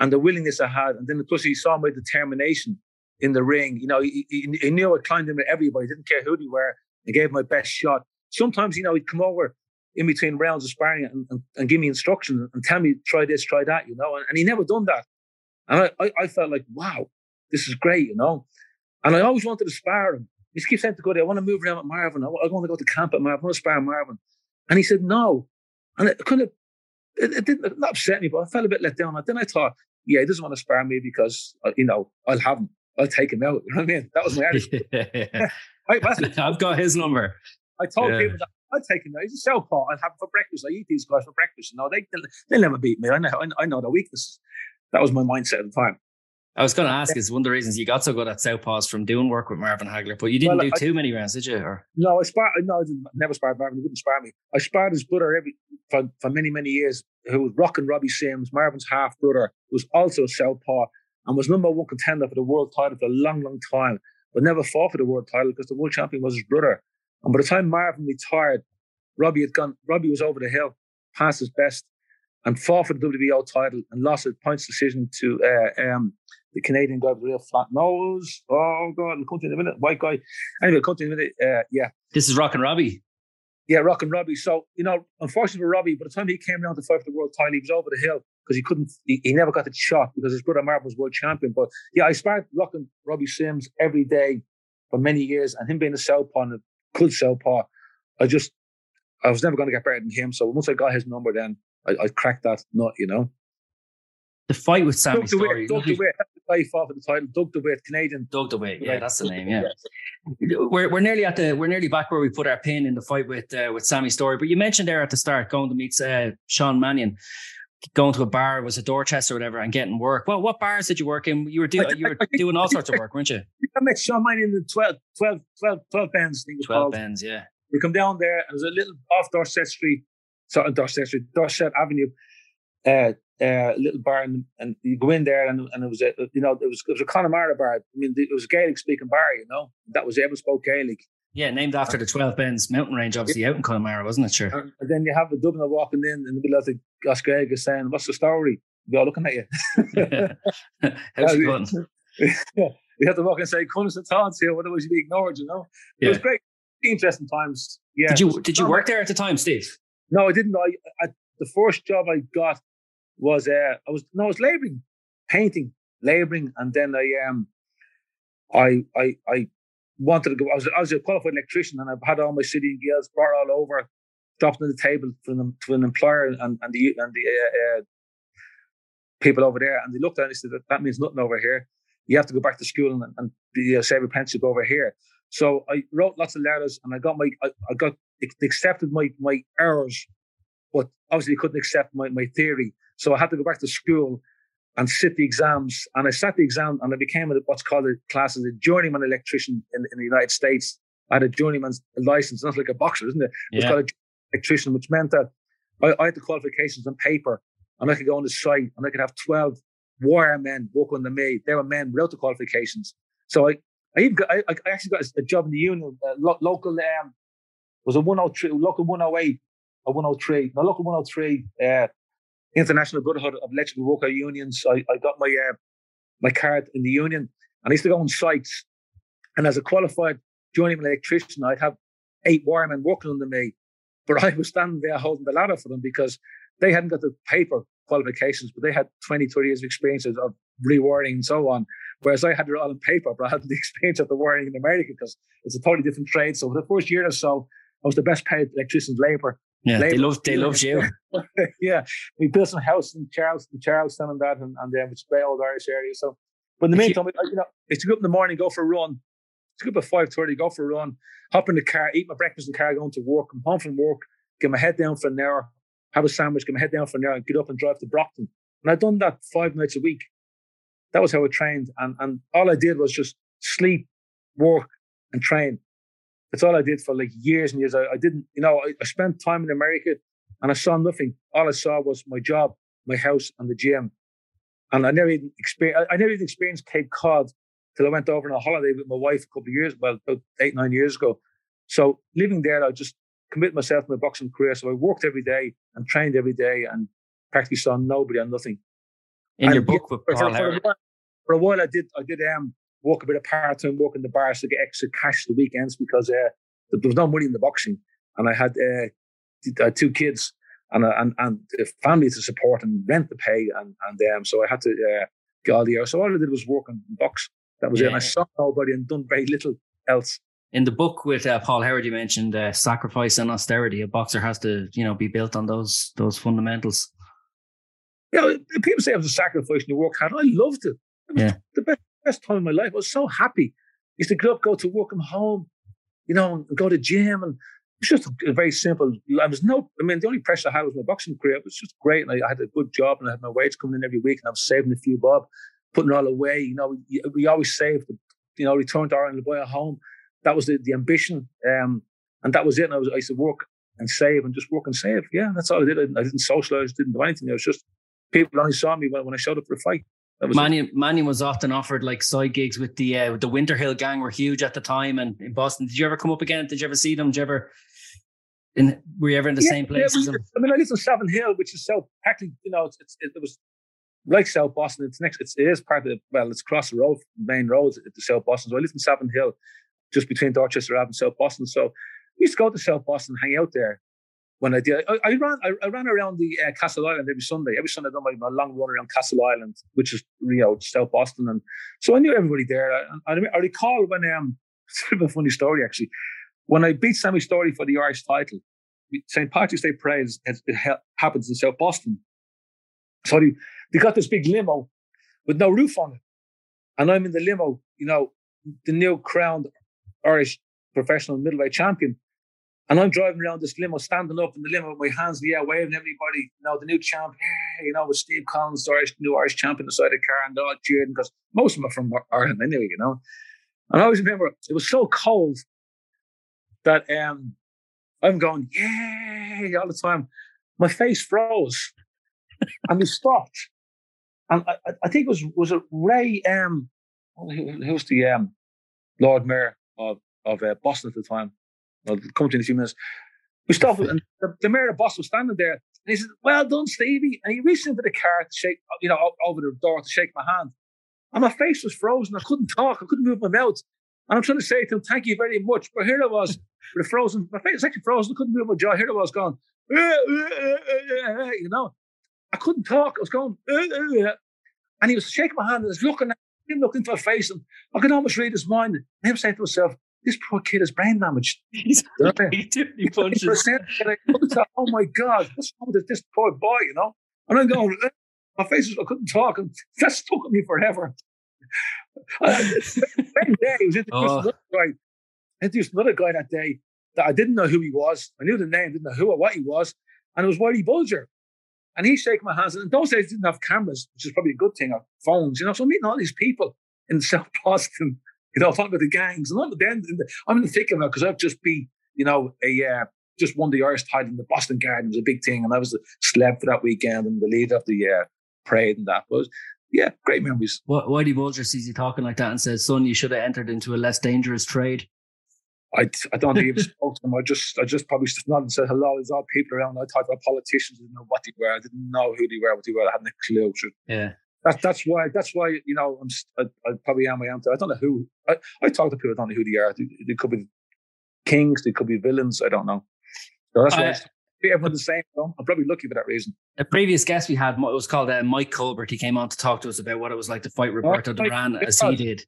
and the willingness I had, and then plus he saw my determination in the ring. You know, he, he, he knew I climbed in with everybody, didn't care who they were, and gave my best shot. Sometimes, you know, he'd come over in between rounds of sparring and, and, and give me instructions and tell me try this, try that, you know, and, and he never done that. And I, I, I felt like, wow, this is great, you know. And I always wanted to spar him. He keeps saying to go there, I want to move around with Marvin. I, I want to go to camp at Marvin. I want to spar Marvin. And he said, no. And it kind of, it, it didn't not upset me, but I felt a bit let down. And then I thought, yeah, he doesn't want to spar me because uh, you know I'll have him. I'll take him out. You know what I mean? That was my attitude. I've got his number. I told yeah. people that I'll take him. He's a southpaw. I'll have him for breakfast. I eat these guys for breakfast. You know, they they'll never beat me. I know I know their weaknesses. That was my mindset at the time. I was going to ask, is one of the reasons you got so good at Southpaws from doing work with Marvin Hagler, but you didn't well, do I, too many rounds, did you? Or? No, I sparred. No, I didn't, never sparred Marvin. He wouldn't spar me. I sparred his brother every for, for many, many years, who was rocking Robbie Sims, Marvin's half brother, who was also a Southpaw and was number one contender for the world title for a long, long time, but never fought for the world title because the world champion was his brother. And by the time Marvin retired, Robbie had gone. Robbie was over the hill, past his best, and fought for the WBO title and lost a points decision to uh, um, the Canadian guy with real flat nose. Oh God, I'll come to in a minute. White guy. Anyway, I'll come to in a minute. Uh, yeah. This is Rockin' Robbie. Yeah, Rockin' Robbie. So, you know, unfortunately for Robbie, by the time he came around to fight for the world title, he was over the hill because he couldn't, he, he, never got the shot because his brother Marvin was world champion. But yeah, I sparred Rockin' Robbie Sims every day for many years and him being a southpaw and a sell southpaw, I just, I was never going to get better than him. So once I got his number, then I, I cracked that nut, you know. The fight with Sammy Doug Storey. Doug DeWitt, that's the guy fought for the title. Doug DeWitt, Canadian. Doug DeWitt, yeah, that's the name. Yeah, we're we're nearly at the we're nearly back where we put our pin in the fight with uh, with Sammy Storey. But you mentioned there at the start going to meet uh, Sean Mannion, going to a bar was a Dorchester or whatever and getting work. Well, what bars did you work in? You were doing you were doing all sorts of work, weren't you? I met Sean Mannion in the 12, 12, 12, 12 bends. I think Twelve called. bends, yeah. We come down there and there's a little off Dorset Street, sorry, Dorset Street, Dorset Avenue. Uh, uh, little bar and, and, you go in there and, and it was a you know it was it was a Connemara bar. I mean it was a Gaelic speaking bar, you know that was everyone spoke Gaelic. Yeah, named after the Twelve Bens mountain range, obviously yeah. out in Connemara, wasn't it? Sure. And, then you have the Dubliner walking in in the middle of the Oscarga saying, "What's the story?" We're all looking at you. How's it going? yeah, you have to walk and say, "Come to thoughts here," otherwise you'd be ignored. You know, yeah. it was great, interesting times. Yeah. Did you did you work there at the time, Steve? No, I didn't. I, I the first job I got was uh, I was no, I was labouring, painting, labouring, and then I um, I I I wanted to go. I was I was a qualified electrician, and I've had all my city and guilds brought all over, dropped on the table for to an employer and and the and the uh, uh, people over there, and they looked at it and they said that, that means nothing over here. You have to go back to school and, and be a save apprenticeship over here. So I wrote lots of letters, and I got my I, I got accepted my my errors, but obviously couldn't accept my my theory. So I had to go back to school and sit the exams. And I sat the exam and I became a, what's called a class as a journeyman electrician in, in the United States. I had a journeyman's license, not like a boxer, isn't it? It's yeah. called a electrician, which meant that I, I, had the qualifications on paper and I could go on the site and I could have 12 wire men work under me. They were men without the qualifications. So I, I even got, I, I actually got a job in the union, uh, lo- local, um, was a 103, local 108, a 103, no, local 103, uh, International Brotherhood of Electrical Worker Unions. I, I got my uh, my card in the union, and I used to go on sites. And as a qualified journeyman electrician, I'd have eight wiremen working under me, but I was standing there holding the ladder for them because they hadn't got the paper qualifications, but they had 20, 30 years of experience of rewiring and so on. Whereas I had it all on paper, but I hadn't the experience of the wiring in America because it's a totally different trade. So for the first year or so, I was the best paid electrician's labour yeah, they love they loved you. yeah, we built some house in Charlestown, Charlestown, and that, and, and then which is old Irish area. So, but in the meantime, you, you know, it's to go up in the morning, go for a run. It's go up at five thirty, go for a run, hop in the car, eat my breakfast in the car, going to work, come home from work, get my head down for an hour, have a sandwich, get my head down for an hour, and get up and drive to Brockton. And I'd done that five nights a week. That was how I trained, and and all I did was just sleep, work, and train. That's all I did for like years and years. I, I didn't, you know, I, I, spent time in America and I saw nothing. All I saw was my job, my house, and the gym. And I never even experienced, I, I never even experienced Cape Cod till I went over on a holiday with my wife a couple of years, well, about eight, nine years ago. So living there, I just committed myself to my boxing career. So I worked every day and trained every day and practically saw nobody and nothing. In and your book Paul for, for, a while, for a while, I did, I did, um, work a bit of part time work in the bars to get extra cash the weekends because uh, there was no money in the boxing, and I had uh, two kids and uh, and and a family to support and rent to pay, and and um, so I had to uh, get all the hours. So all I did was work the box. That was yeah. it. And I saw nobody and done very little else. In the book with uh, Paul Howard, you mentioned uh, sacrifice and austerity. A boxer has to, you know, be built on those those fundamentals. You know, people say it was a sacrifice and you work hard. I loved it. It was Yeah. the best, best time of my life. I was so happy. I used to get up, go to work, come home, you know, and go to gym. And it was just a, very simple. I was no, I mean, the only pressure I had was my boxing career. It was just great. And I, I had a good job and I had my wage coming in every week and I was saving a few bob, putting it all away. You know, we, we always saved, you know, return to Ireland, buy a home. That was the, the ambition. Um, and that was it. And I was, I used to work and save and just work and save. Yeah, that's all I did. I, I didn't socialize, didn't do anything. It was just people only saw me when, when I showed up for a fight. That was it. Manny, Manny was often offered like side gigs with the uh, with the Winter Hill gang were huge at the time and in Boston. Did you ever come up again? Did you ever see them? Did you ever in were you ever in the Yeah, same place them? I mean, I lived in Savin Hill, which is so practically, you know, it's, it's it, was like South Boston. It's next, it's, it is part of, well, it's across the road, main roads to South Boston. So I lived in Savin Hill, just between Dorchester Ave and South Boston. So we used to go to South Boston, hang out there. When I did, I, I ran, I, I ran around the uh, Castle Island every Sunday. Every Sunday, I done my, my long run around Castle Island, which is you know South Boston, and so I knew everybody there. I, I, recall when um, it's a bit of a funny story actually. When I beat Sammy Storey for the Irish title, St. Patrick's Day parade it ha- happens in South Boston. So they, they got this big limo with no roof on it. And I'm in the limo, you know, the new crowned Irish professional middleweight champion. And I'm driving around this limo, standing up in the limo with my hands in the air, waving everybody, you know, the new champ, you know, with Steve Collins, the Irish, new Irish champion beside the car, and all cheering because most of them are from Ireland anyway, you know. And I always remember it was so cold that um, I'm going, yay, all the time. My face froze and we stopped. And I, I- think it was was it Ray um who, who was the um Lord Mayor of of uh, Boston at the time. I'll come to you in a few minutes. We stopped and the, the mayor of Boston was standing there and he said, Well done, Stevie. And he reached into the car to shake, you know, over the door to shake my hand. And my face was frozen. I couldn't talk. I couldn't move my mouth. And I'm trying to say to him, Thank you very much. But here I was with a frozen, my face was actually frozen. I couldn't move my jaw. Here I was going, you know. I couldn't talk. I was going, and he was shaking my hand and was looking at him, looking into my face, and I could almost read his mind. And him saying to himself, "This poor kid is brain damaged." He's Yeah. he too many punches. 50%. And I couldn't oh my God, what's wrong with this poor boy, you know? And I'm going, "Eh." my face was, I couldn't talk, and that stuck with me forever. Uh, Same day, he was introduced Oh. another guy, introduced another guy that day that I didn't know who he was. I knew the name, didn't know who or what he was, and it was Whitey Bulger. And he shaking my hands. And in those days, didn't have cameras, which is probably a good thing, or phones, you know. So I'm meeting all these people in South Boston, you know, talking about the gangs. And I'm then I'm in the thick of it because I've just been, you know, a uh, just won the Irish title in the Boston Garden. It was a big thing. And I was the celeb for that weekend and the leader of the uh, parade and that. was. yeah, great memories. Wh- Whitey Bulger sees you talking like that and says, "Son, you should have entered into a less dangerous trade." I, I don't think he even spoke to them. I just I just probably just nodded and said hello. There's all people around. I talked about politicians. I didn't know what they were. I didn't know who they were, what they were. I hadn't a clue. So Yeah, That's that's why that's why you know I'm I, I probably am I am. I don't know who I, I talk to people. I don't know who they are. They, they could be kings. They could be villains. I don't know. So that's why I- I, be everyone the same. I'm probably lucky for that reason. a previous guest we had it was called uh, Mike Culbert. He came on to talk to us about what it was like to fight Roberto Mike Duran as he did.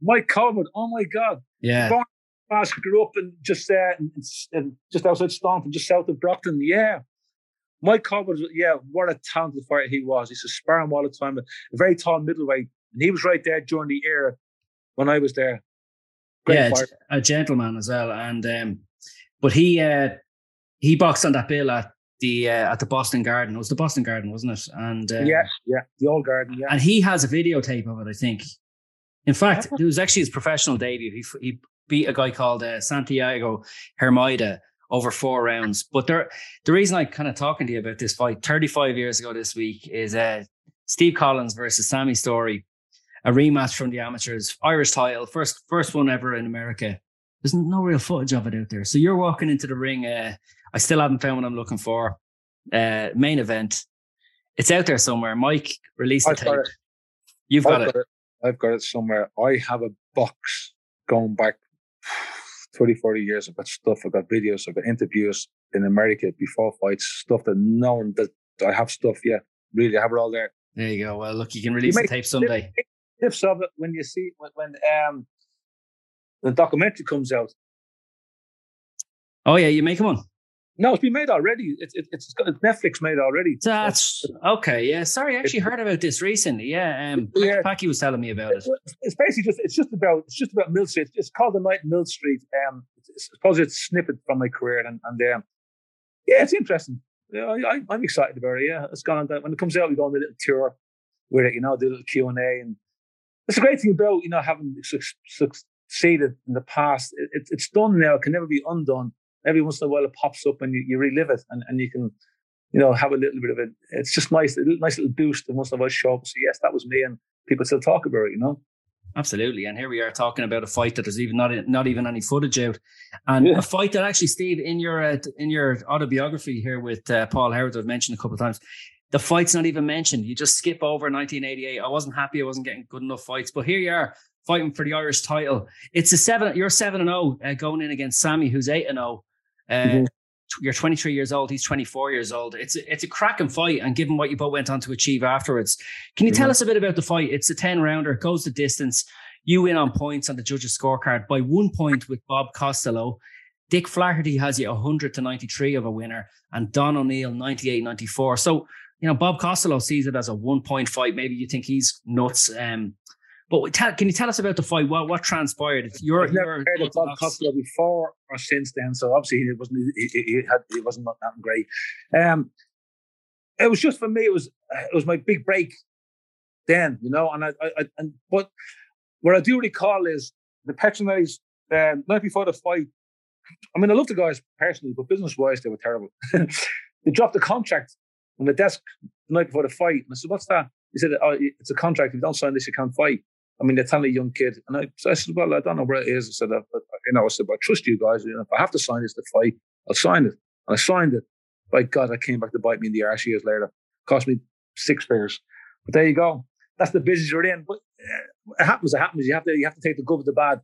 Mike Culbert. Oh my God. Yeah, Born grew up in just uh, and, in, just outside Stoughton, just south of Brockton. Yeah. Mike Culbert, was- yeah, what a talented fighter he was. He's a sparring all the time, a very tall middleweight. And he was right there during the era when I was there. Great yeah, fighter. a gentleman as well. And um, but he uh, he boxed on that bill at the uh, at the Boston Garden. It was the Boston Garden, wasn't it? And uh, yeah, yeah, the old garden. Yeah, and he has a videotape of it. I think. In fact, it was actually his professional debut. He he beat a guy called uh, Santiago Hermida over four rounds. But there, the reason I kind of talking to you about this fight 35 years ago this week is uh, Steve Collins versus Sammy Storey, a rematch from the amateurs, Irish title, first first one ever in America. There's no real footage of it out there. So you're walking into the ring. Uh, I still haven't found what I'm looking for. Uh, main event. It's out there somewhere. Mike release the I've tape. it. You've got I've it. got it. I've got it somewhere. I have a box going back 30, 40 years. I've got stuff. I've got videos. I've got interviews in America before fights, stuff that no one that I have stuff. Yeah, really, I have it all there. There you go. Well, look, you can release the tape someday. Clips of it when you see when, when um the documentary comes out. Oh yeah, you make one. No, it's been made already. It's it, it's got Netflix made already. That's okay. Yeah, sorry, I actually heard about this recently. Yeah, um, yeah. Packy was telling me about it. It's basically just it's just about it's just about Mill Street. It's called the Night Mill Street. Um, I suppose it's snippet from my career, and and um, yeah, it's interesting. Yeah, I, am excited about it. Yeah, it's gone on when it comes out, we go on a little tour with it. You know, do a little Q and A, and it's a great thing about you know having succeeded in the past. It, it, it's done now; it can never be undone every once in a while it pops up and you, you relive it and, and you can, you know, have a little bit of it. It's just nice, a little, nice little boost. And once in a while show up say, yes, that was me. And people still talk about it, you know? Absolutely, and here we are talking about a fight that there's even not not even any footage out, and yeah. a fight that actually, Steve, in your uh, in your autobiography here with uh, Paul Howard, I've mentioned a couple of times, the fight's not even mentioned. You just skip over 1988. I wasn't happy. I wasn't getting good enough fights, but here you are fighting for the Irish title. It's a seven. You're seven and zero oh, uh, going in against Sammy, who's eight and zero. Uh, mm-hmm. You're 23 years old. He's 24 years old. It's a, it's a cracking fight, and given what you both went on to achieve afterwards, can you mm-hmm. tell us a bit about the fight? It's a 10 rounder. It goes the distance. You win on points on the judges' scorecard by one point with Bob Costello. Dick Flaherty has you 100 to 93 of a winner, and Don O'Neill 98 94. So, you know, Bob Costello sees it as a one point fight. Maybe you think he's nuts. Um, but tell, can you tell us about the fight? What what transpired? You're, I've never heard of Bob Costello before or since then, so obviously he wasn't he, he had he wasn't that great. Um, it was just for me. It was it was my big break then, you know. And I, I, and but what I do recall is the Petronellis um, night before the fight. I mean, I love the guys personally, but business wise, they were terrible. they dropped the contract on the desk the night before the fight, and I said, "What's that?" He said, "Oh, it's a contract. If you don't sign this, you can't fight." I mean, they're telling a young kid, and I, so I said, "Well, I don't know where it is." I said, uh, "You know, I said, but I trust you guys. You know, if I have to sign this to fight, I'll sign it." And I signed it. By God, I came back to bite me in the arse years later. Cost me six figures. But there you go. That's the business you're in. But uh, it happens. It happens. You have to. You have to take the good with the bad.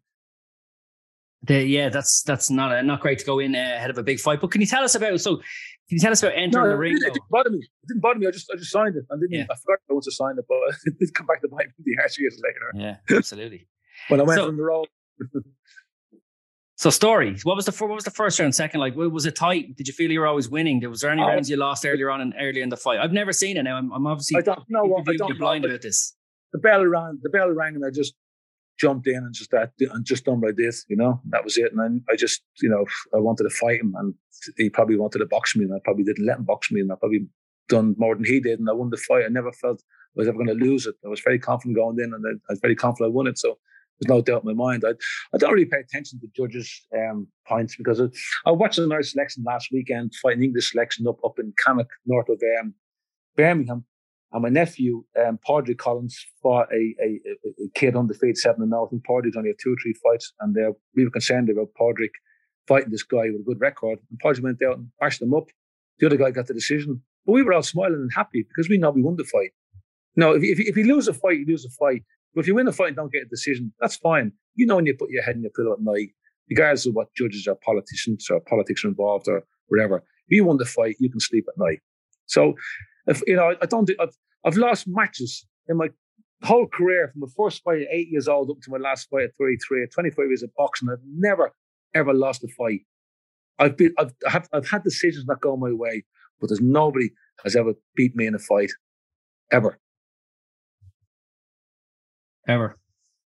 The, yeah, that's that's not uh, not great to go in uh, ahead of a big fight. But can you tell us about so can you tell us about entering no, the ring? It, it, didn't bother me. It didn't bother me. I just I just signed it. I didn't. Yeah. I forgot I once to sign it, but it did come back to bite me the ass years later. Yeah, absolutely. when I went so, from the road. so story. What was the what was the first round? Second, like was it tight? Did you feel you were always winning? Was there any oh. rounds you lost earlier on and earlier in the fight? I've never seen it. Now I'm, I'm obviously I don't know what I don't blind know, about this. The bell rang. The bell rang, and I just jumped in and just that and just done what I did, you know, that was it. And then I just, you know, I wanted to fight him and he probably wanted to box me and I probably didn't let him box me and I probably done more than he did and I won the fight. I never felt I was ever going to lose it. I was very confident going in and I was very confident I won it. So there's no doubt in my mind. I, I don't really pay attention to judges' um, points because I, I watched an Irish selection last weekend, fighting English selection up up in Cannock, north of um, Birmingham. And my nephew, um, Padraig Collins, fought a, a, a kid undefeated 7 and 0. I think Padraig's only had two or three fights, and uh, we were concerned about Padraig fighting this guy with a good record. And Padraig went out and bashed him up. The other guy got the decision. But we were all smiling and happy because we know we won the fight. Now, if, if, if you lose a fight, you lose a fight. But if you win a fight and don't get a decision, that's fine. You know when you put your head in your pillow at night, regardless of what judges or politicians or politics are involved or whatever. If you won the fight, you can sleep at night. So if you know, I don't. I've, I've lost matches in my whole career from the first fight at eight years old up to my last fight at 33, at 25 years of boxing. I've never ever lost a fight. I've been, I've, I've, I've had decisions not go my way, but there's nobody has ever beat me in a fight, ever, ever,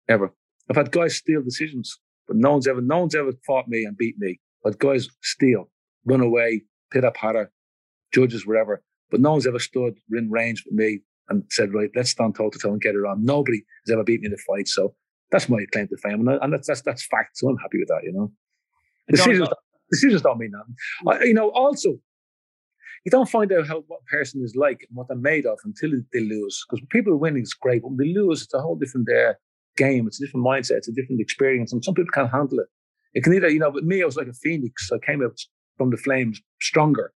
ever. I've had guys steal decisions, but no one's ever, no one's ever fought me and beat me. But guys steal, run away, pit up patter, judges, wherever. But no one's ever stood in range with me and said, right, let's stand toe to toe and get it on. Nobody has ever beat me in a fight. So that's my claim to fame. And, and that's, that's, that's fact. So I'm happy with that, you know. The decisions don't mean that. I, you know, also, you don't find out how what person is like and what they're made of until they lose. Because people are winning is great, but when they lose, it's a whole different uh, game. It's a different mindset. It's a different experience, and some people can't handle it. It can either, you know, but me, I was like a phoenix. I came out from the flames stronger.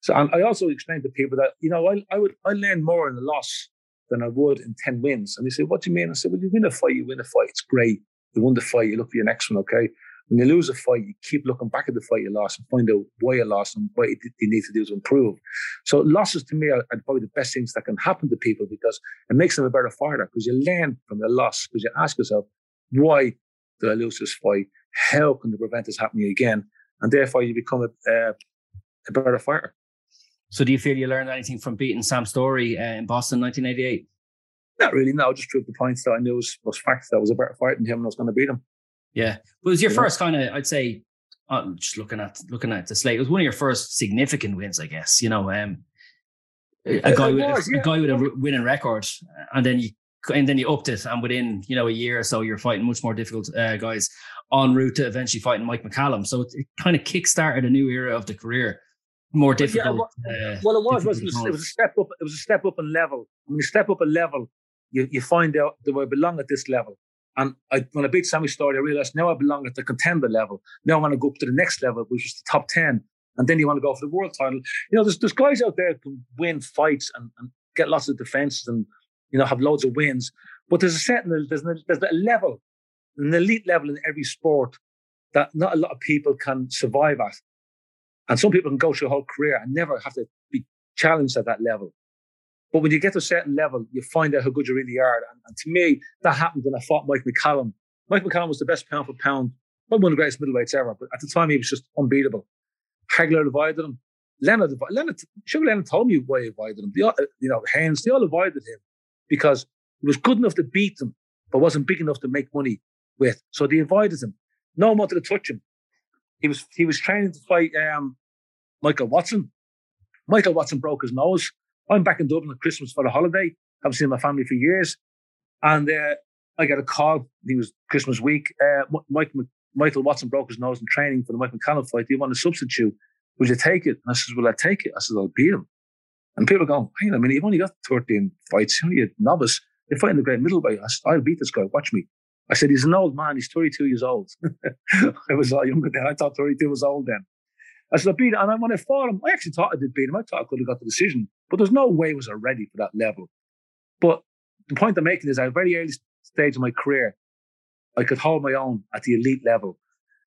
So and I also explained to people that, you know, I, I would I learn more in a loss than I would in 10 wins. And they say, What do you mean? I said, Well, you win a fight, you win a fight. It's great. You won the fight, you look for your next one, okay? When you lose a fight, you keep looking back at the fight you lost and find out why you lost and what you need to do to improve. So losses to me are, are probably the best things that can happen to people because it makes them a better fighter because you learn from the loss because you ask yourself, why did I lose this fight? How can I prevent this happening again? And therefore you become a, uh, a better fighter. So, do you feel you learned anything from beating Sam Storey uh, in Boston, 1988? Not really. No, just proved the points that I knew was, was facts that I was a better fighter than him, and I was going to beat him. Yeah, but it was your first kind of, I'd say, uh, just looking at looking at the slate, it was one of your first significant wins, I guess. You know, um, a guy with was, a, yeah. a, guy with a winning record, and then you and then you upped it, and within you know a year or so, you're fighting much more difficult uh, guys en route to eventually fighting Mike McCallum. So it, it kind of kickstarted a new era of the career, more difficult. Yeah, well, uh, well, it was, it was, it was a step up. It was a step up in level. When you step up a level, you you find out that I belong at this level. And I, when I beat Sammy Storey, I realized now I belong at the contender level. Now I want to go up to the next level, which is the top 10. And then you want to go for the world title. You know, there's, there's guys out there who can win fights and, and get lots of defenses and, you know, have loads of wins. But there's a certain, there's, there's a level, an elite level in every sport that not a lot of people can survive at. And some people can go through a whole career and never have to be challenged at that level. But when you get to a certain level, you find out how good you really are. And, and to me, that happened when I fought Mike McCallum. Mike McCallum was the best pound for pound, probably one of the greatest middleweights ever. But at the time, he was just unbeatable. Hagler divided him. Leonard, Leonard, Sugar Leonard told me why he avoided him. you know, Hearns, they all avoided him because he was good enough to beat them, but wasn't big enough to make money with. So they avoided him. No one wanted to touch him. He was he was training to fight um, Michael Watson. Michael Watson broke his nose. I'm back in Dublin at Christmas for the holiday. I haven't seen my family for years. And uh, I got a call. It was Christmas week. Uh, Mike, Michael Watson broke his nose in training for the Mike McCallum fight. Do you want to substitute? Will you take it? And I said, Will I take it? I said, I'll beat him. And people are going, hang on a minute, you've only got 13 fights. You're only a novice. You're fighting the great middleweight. I said, I'll beat this guy. Watch me. I said, he's an old man. He's 32 years old. I was a lot younger then. I thought 32 was old then. I said, I beat him. And when I fought him, I actually thought I did beat him. I thought I could have got the decision, but there's no way I was ready for that level. But the point I'm making is at a very early stage of my career, I could hold my own at the elite level.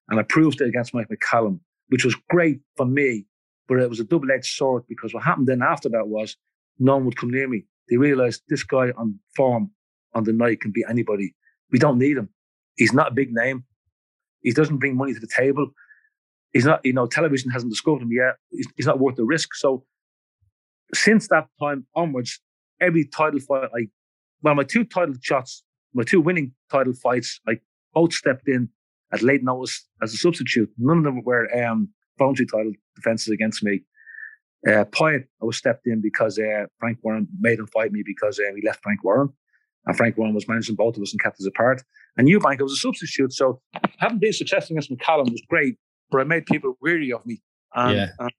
And I proved it against Mike McCallum, which was great for me, but it was a double edged sword because what happened then after that was no one would come near me. They realized this guy on form on the night can beat anybody. We don't need him. He's not a big name. He doesn't bring money to the table he's not, you know, television hasn't discovered him yet. He's, he's not worth the risk. So since that time onwards, every title fight, I, well, my two title shots, my two winning title fights, I both stepped in at late notice as a substitute. None of them were um, voluntary title defenses against me. Uh, Pyatt, I was stepped in because uh, Frank Warren made him fight me because uh, we left Frank Warren. And Frank Warren was managing both of us and kept us apart. And Eubank, I was a substitute. So having been successful against McCallum was great but I made people weary of me. And, yeah. Um,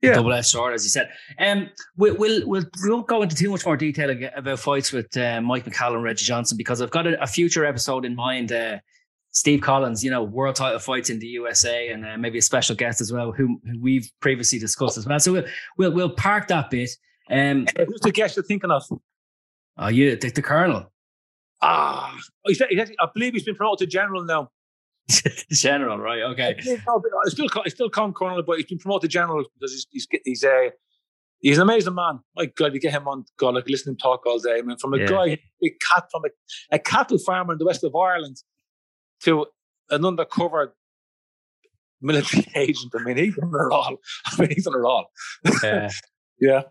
yeah. Double S sword, as you said. Um, we'll, we'll, we'll, we won't go into too much more detail about fights with uh, Mike McCallum, Reggie Johnson, because I've got a, a future episode in mind. Uh, Steve Collins, you know, world title fights in the USA, and uh, maybe a special guest as well, who, who, we've previously discussed as well. So we'll we'll, we'll park that bit. Um, Who's the guest you're thinking of? Oh, you, the, the Colonel. Ah, he's, he's, I believe he's been promoted to general now. general, right? Okay. I still, I still call him Colonel, but he's been promoted to general because he's he's he's a he's an amazing man. My God, you get him on God, like listen to him talk all day. I mean, from a yeah. guy, a cat from a, a cattle farmer in the west of Ireland to an undercover military agent. I mean, he's done it all. I mean, he's done it all. Yeah. yeah.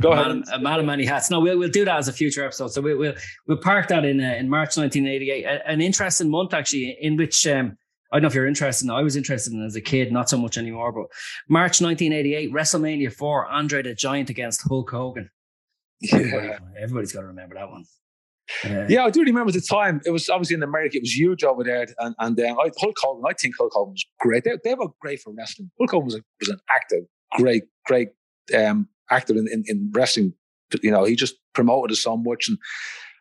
Go ahead. Man, a man of many hats. No, we'll, we'll do that as a future episode. So we'll we'll, we'll park that in uh, in March 1988. A, an interesting month actually, in which um, I don't know if you're interested. In, I was interested in as a kid, not so much anymore. But March 1988, WrestleMania 4, Andre the Giant against Hulk Hogan. Yeah. Everybody, everybody's got to remember that one. Uh, yeah, I do remember the time. It was obviously in America. It was huge over there, and and um, I, Hulk Hogan. I think Hulk Hogan was great. They, they were great for wrestling. Hulk Hogan was a, was an actor, great, great um, active in, in, in wrestling. You know, he just promoted us so much. And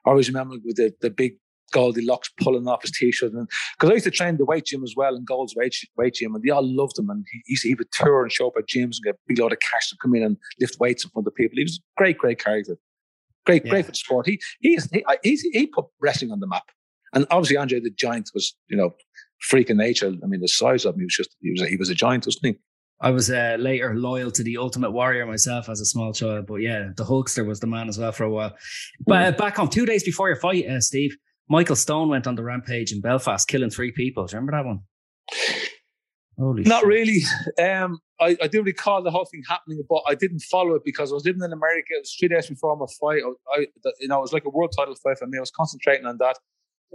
I always remember with the, the big Goldilocks pulling off his t-shirt, and because I used to train the weight gym as well in Gold's weight, weight gym, and they all loved him. And he, used to, he would tour and show up at gyms and get a big load of cash to come in and lift weights in front of people. He was a great, great character, great, yeah. great for the sport. He he he's, he put wrestling on the map, and obviously Andre the Giant was you know freak nature. I mean, the size of him, he was just he was a, he was a giant, wasn't he? I was uh, later loyal to the Ultimate Warrior myself as a small child, but yeah, the Hulkster was the man as well for a while. But uh, back on two days before your fight, uh, Steve, Michael Stone went on the rampage in Belfast, killing three people. Do you remember that one? Holy Not shit. really. Um, I, I do recall the whole thing happening, but I didn't follow it because I was living in America. It was three days before my fight. I, I you know, it was like a world title fight for me. I was concentrating on that.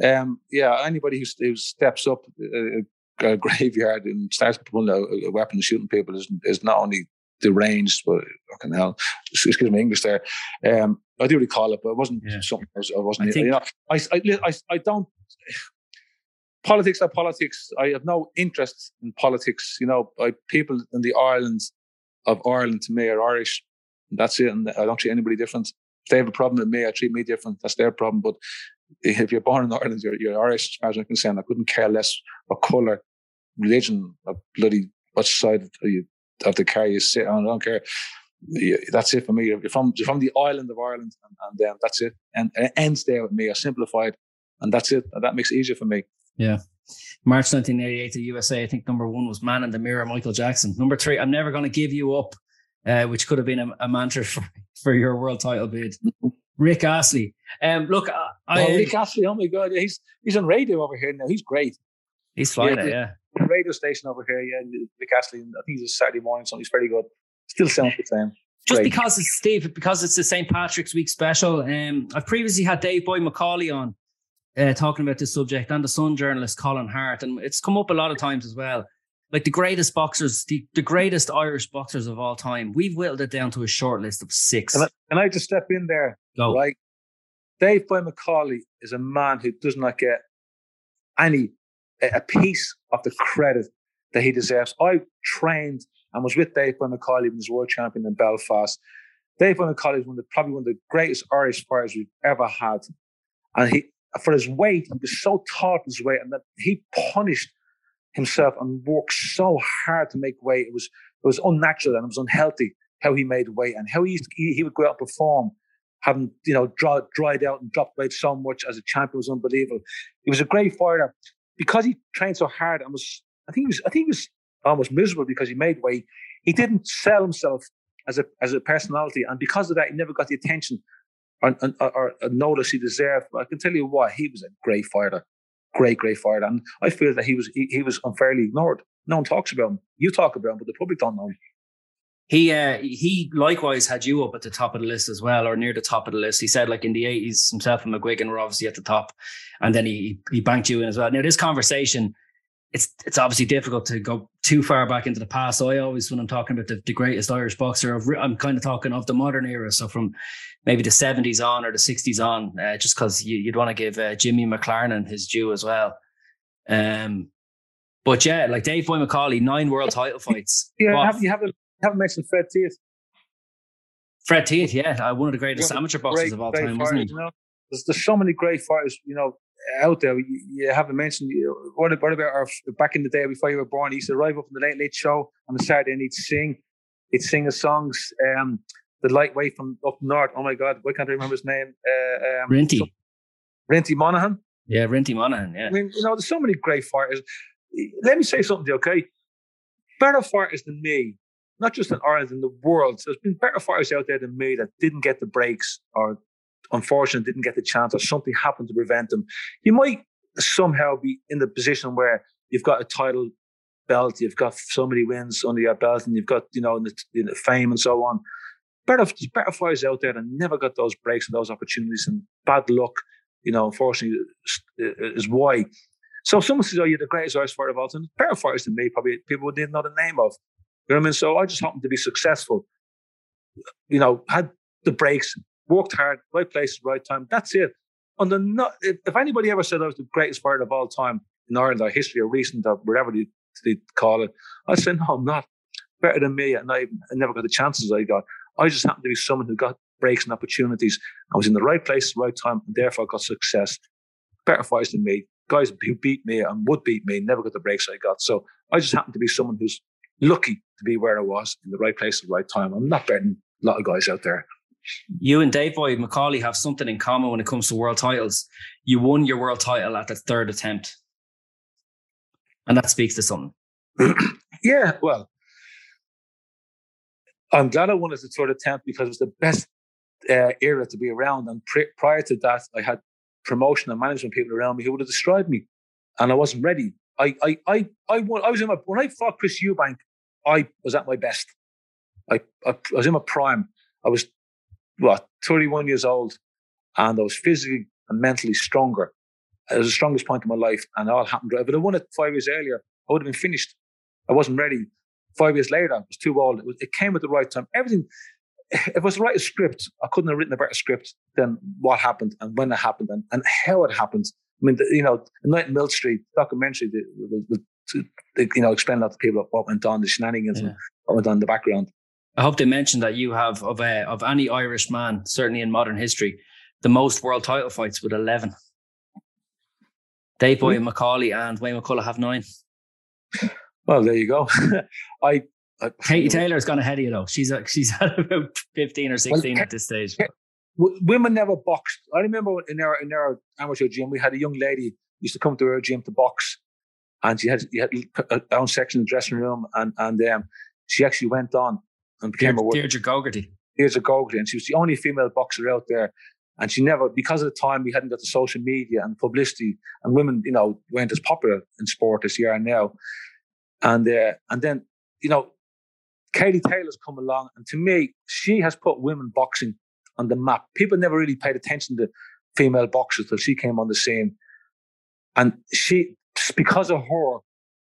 Um, yeah, anybody who, who steps up a, a, graveyard and starts pulling a, a weapon and shooting people is, is not only deranged, but fucking hell, excuse me, English there. Um, I do recall it, but it wasn't yeah. something I, was, I wasn't. I, think, you know, I, I, I, I don't politics are politics. I have no interest in politics. You know, I, people in the islands of Ireland to me are Irish. that's it. And I don't treat anybody different. If they have a problem with me, I treat me different. That's their problem. But if you're born in Ireland, you're, you're Irish, as far as I'm concerned. I couldn't care less what colour, religion, or bloody what side of, the car you sit on. I don't care. Yeah, that's it for me. You're from, you're from the island of Ireland, and, and um, that's it. And, and, it ends there with me. I simplified, and that's it. And that makes it easier for me. Yeah. March 1988 the USA, I think number one was Man in the Mirror, Michael Jackson. Number three, I'm never going to give you up, uh, which could have been a, a, mantra for, for your world title bid. Rick Astley. Um, look, I, oh, Rick Astley, oh my God, he's he's on radio over here now. He's great. He's flying yeah, it, Radio station over here, yeah. the Astley, I think it's a Saturday morning, so he's very good. Still sounds the same. Just great. because it's Steve, because it's the St. Patrick's Week special. Um, I've previously had Dave Boy McAuley on uh, talking about this subject and the Sun journalist Colin Hart, and it's come up a lot of times as well. Like the greatest boxers, the, the greatest Irish boxers of all time, we've whittled it down to a short list of six. Can I, can I just step in there? Go. Right. Dave Boy McAuley is a man who does not get any a piece of the credit that he deserves. I trained and was with Dave Boy McAuley when he was world champion in Belfast. Dave Boy McAuley is one of the, probably one of the greatest Irish fighters we've ever had. And he for his weight, he was so for his weight, and that he punished himself and worked so hard to make weight. It was it was unnatural and it was unhealthy how he made weight and how he to, he, he would go out and perform, having you know dry, dried out and dropped weight so much as a champion was unbelievable. He was a great fighter because he trained so hard and was I think he was I think he was almost miserable because he made weight. He didn't sell himself as a as a personality, and because of that, he never got the attention or, or, or notice he deserved. But I can tell you why he was a great fighter, great, great fighter. And I feel that he was he, he was unfairly ignored. No one talks about him. You talk about him, but the public don't know him. He uh, he likewise had you up at the top of the list as well, or near the top of the list. He said like in the eighties, himself and McGuigan were obviously at the top, and then he he banked you in as well. Now this conversation it's it's obviously difficult to go too far back into the past. So I always, when I'm talking about the, the greatest Irish boxer, of, I'm kind of talking of the modern era. So from maybe the 70s on or the 60s on, uh, just because you, would want to give uh, Jimmy McLarnin his due as well. Um, but yeah, like Dave Boy McAuley, nine world title fights. Yeah, have, you haven't haven't mentioned Fred Teague. Fred Teague, yeah, uh, one of the greatest amateur boxers great, of all time, wasn't he? You know? There's, there's so many great fighters, you know, out there. You, you haven't mentioned what, what about our back in the day before you were born? He used to arrive up in the late late show on the Saturday and he'd sing, he'd sing his songs. Um, the lightweight from up north. Oh my God, why can't I remember his name? Uh, um, Rinty. So, Rinty Monaghan. Yeah, Rinty Monaghan. Yeah. I mean, you know, there's so many great fighters. Let me say something to you, okay? Better fighters than me, not just in Ireland, in the world. So there's been better fighters out there than me that didn't get the breaks or unfortunately didn't get the chance or something happened to prevent them. You might somehow be in the position where you've got a title belt, you've got so many wins under your belt, and you've got, you know, the, fame and so on. Better, better fighters out there that never got those breaks and those opportunities, and bad luck, you know, unfortunately, is why. So someone says, "Oh, you're the greatest Irish fighter of all time." Better fighters than me, probably people didn't know the name of. You know what I mean? So I just happened to be successful. You know, had the breaks, worked hard, right place, right time. That's it. And the not, if, if anybody ever said I was the greatest fighter of all time in Ireland, or history, or recent, or whatever they, they call it, I said, no, I'm not. Better than me, and I, I never got the chances I got. I just happened to be someone who got breaks and opportunities. I was in the right place, the right time, and therefore got success. Better fighters than me, guys who beat me and would beat me, never got the breaks I got. So I just happened to be someone who's lucky to be where I was in the right place at the right time. I'm not betting a lot of guys out there you and Dave Boy McAuley have something in common when it comes to world titles. You won your world title at the third attempt. And that speaks to something. yeah, well, I'm glad I won at the third attempt because it was the best uh, era to be around. And pre- prior to that, I had promotion and management people around me who would have destroyed me, and I wasn't ready. I, I, I, I, won, I was in my when I fought Chris Eubank I was at my best. I, I, I was in my prime. I was what 31 years old, and I was physically and mentally stronger. It was the strongest point of my life, and it all happened. If I'd have won it five years earlier, I would have been finished. I wasn't ready. Five years later, I was too old. It, was, it came at the right time. Everything. If I was to write a script, I couldn't have written a better script than what happened and when it happened and, and how it happened. I mean, the, you know, Night in Mill Street documentary, the, the, the, you know, explain that to people what went on, the shenanigans yeah. what went on in the background. I hope they mentioned that you have of uh, of any Irish man, certainly in modern history, the most world title fights with eleven. Dave Boy mm-hmm. McAuley and Wayne McCullough have nine. Well, there you go. I, I Katie Taylor's gone ahead of you though. She's a, she's at about fifteen or sixteen well, at this stage. Women never boxed. I remember in our in our amateur gym, we had a young lady used to come to our gym to box, and she had, she had her own section in the dressing room, and and um, she actually went on and became Deirdre, a world. Deirdre Gogarty. Deirdre Gogarty, and she was the only female boxer out there. And she never, because of the time we hadn't got the social media and publicity, and women, you know, weren't as popular in sport as they are now. And uh, and then, you know, Katie Taylor's come along, and to me, she has put women boxing on the map. People never really paid attention to female boxers till she came on the scene, and she, because of her,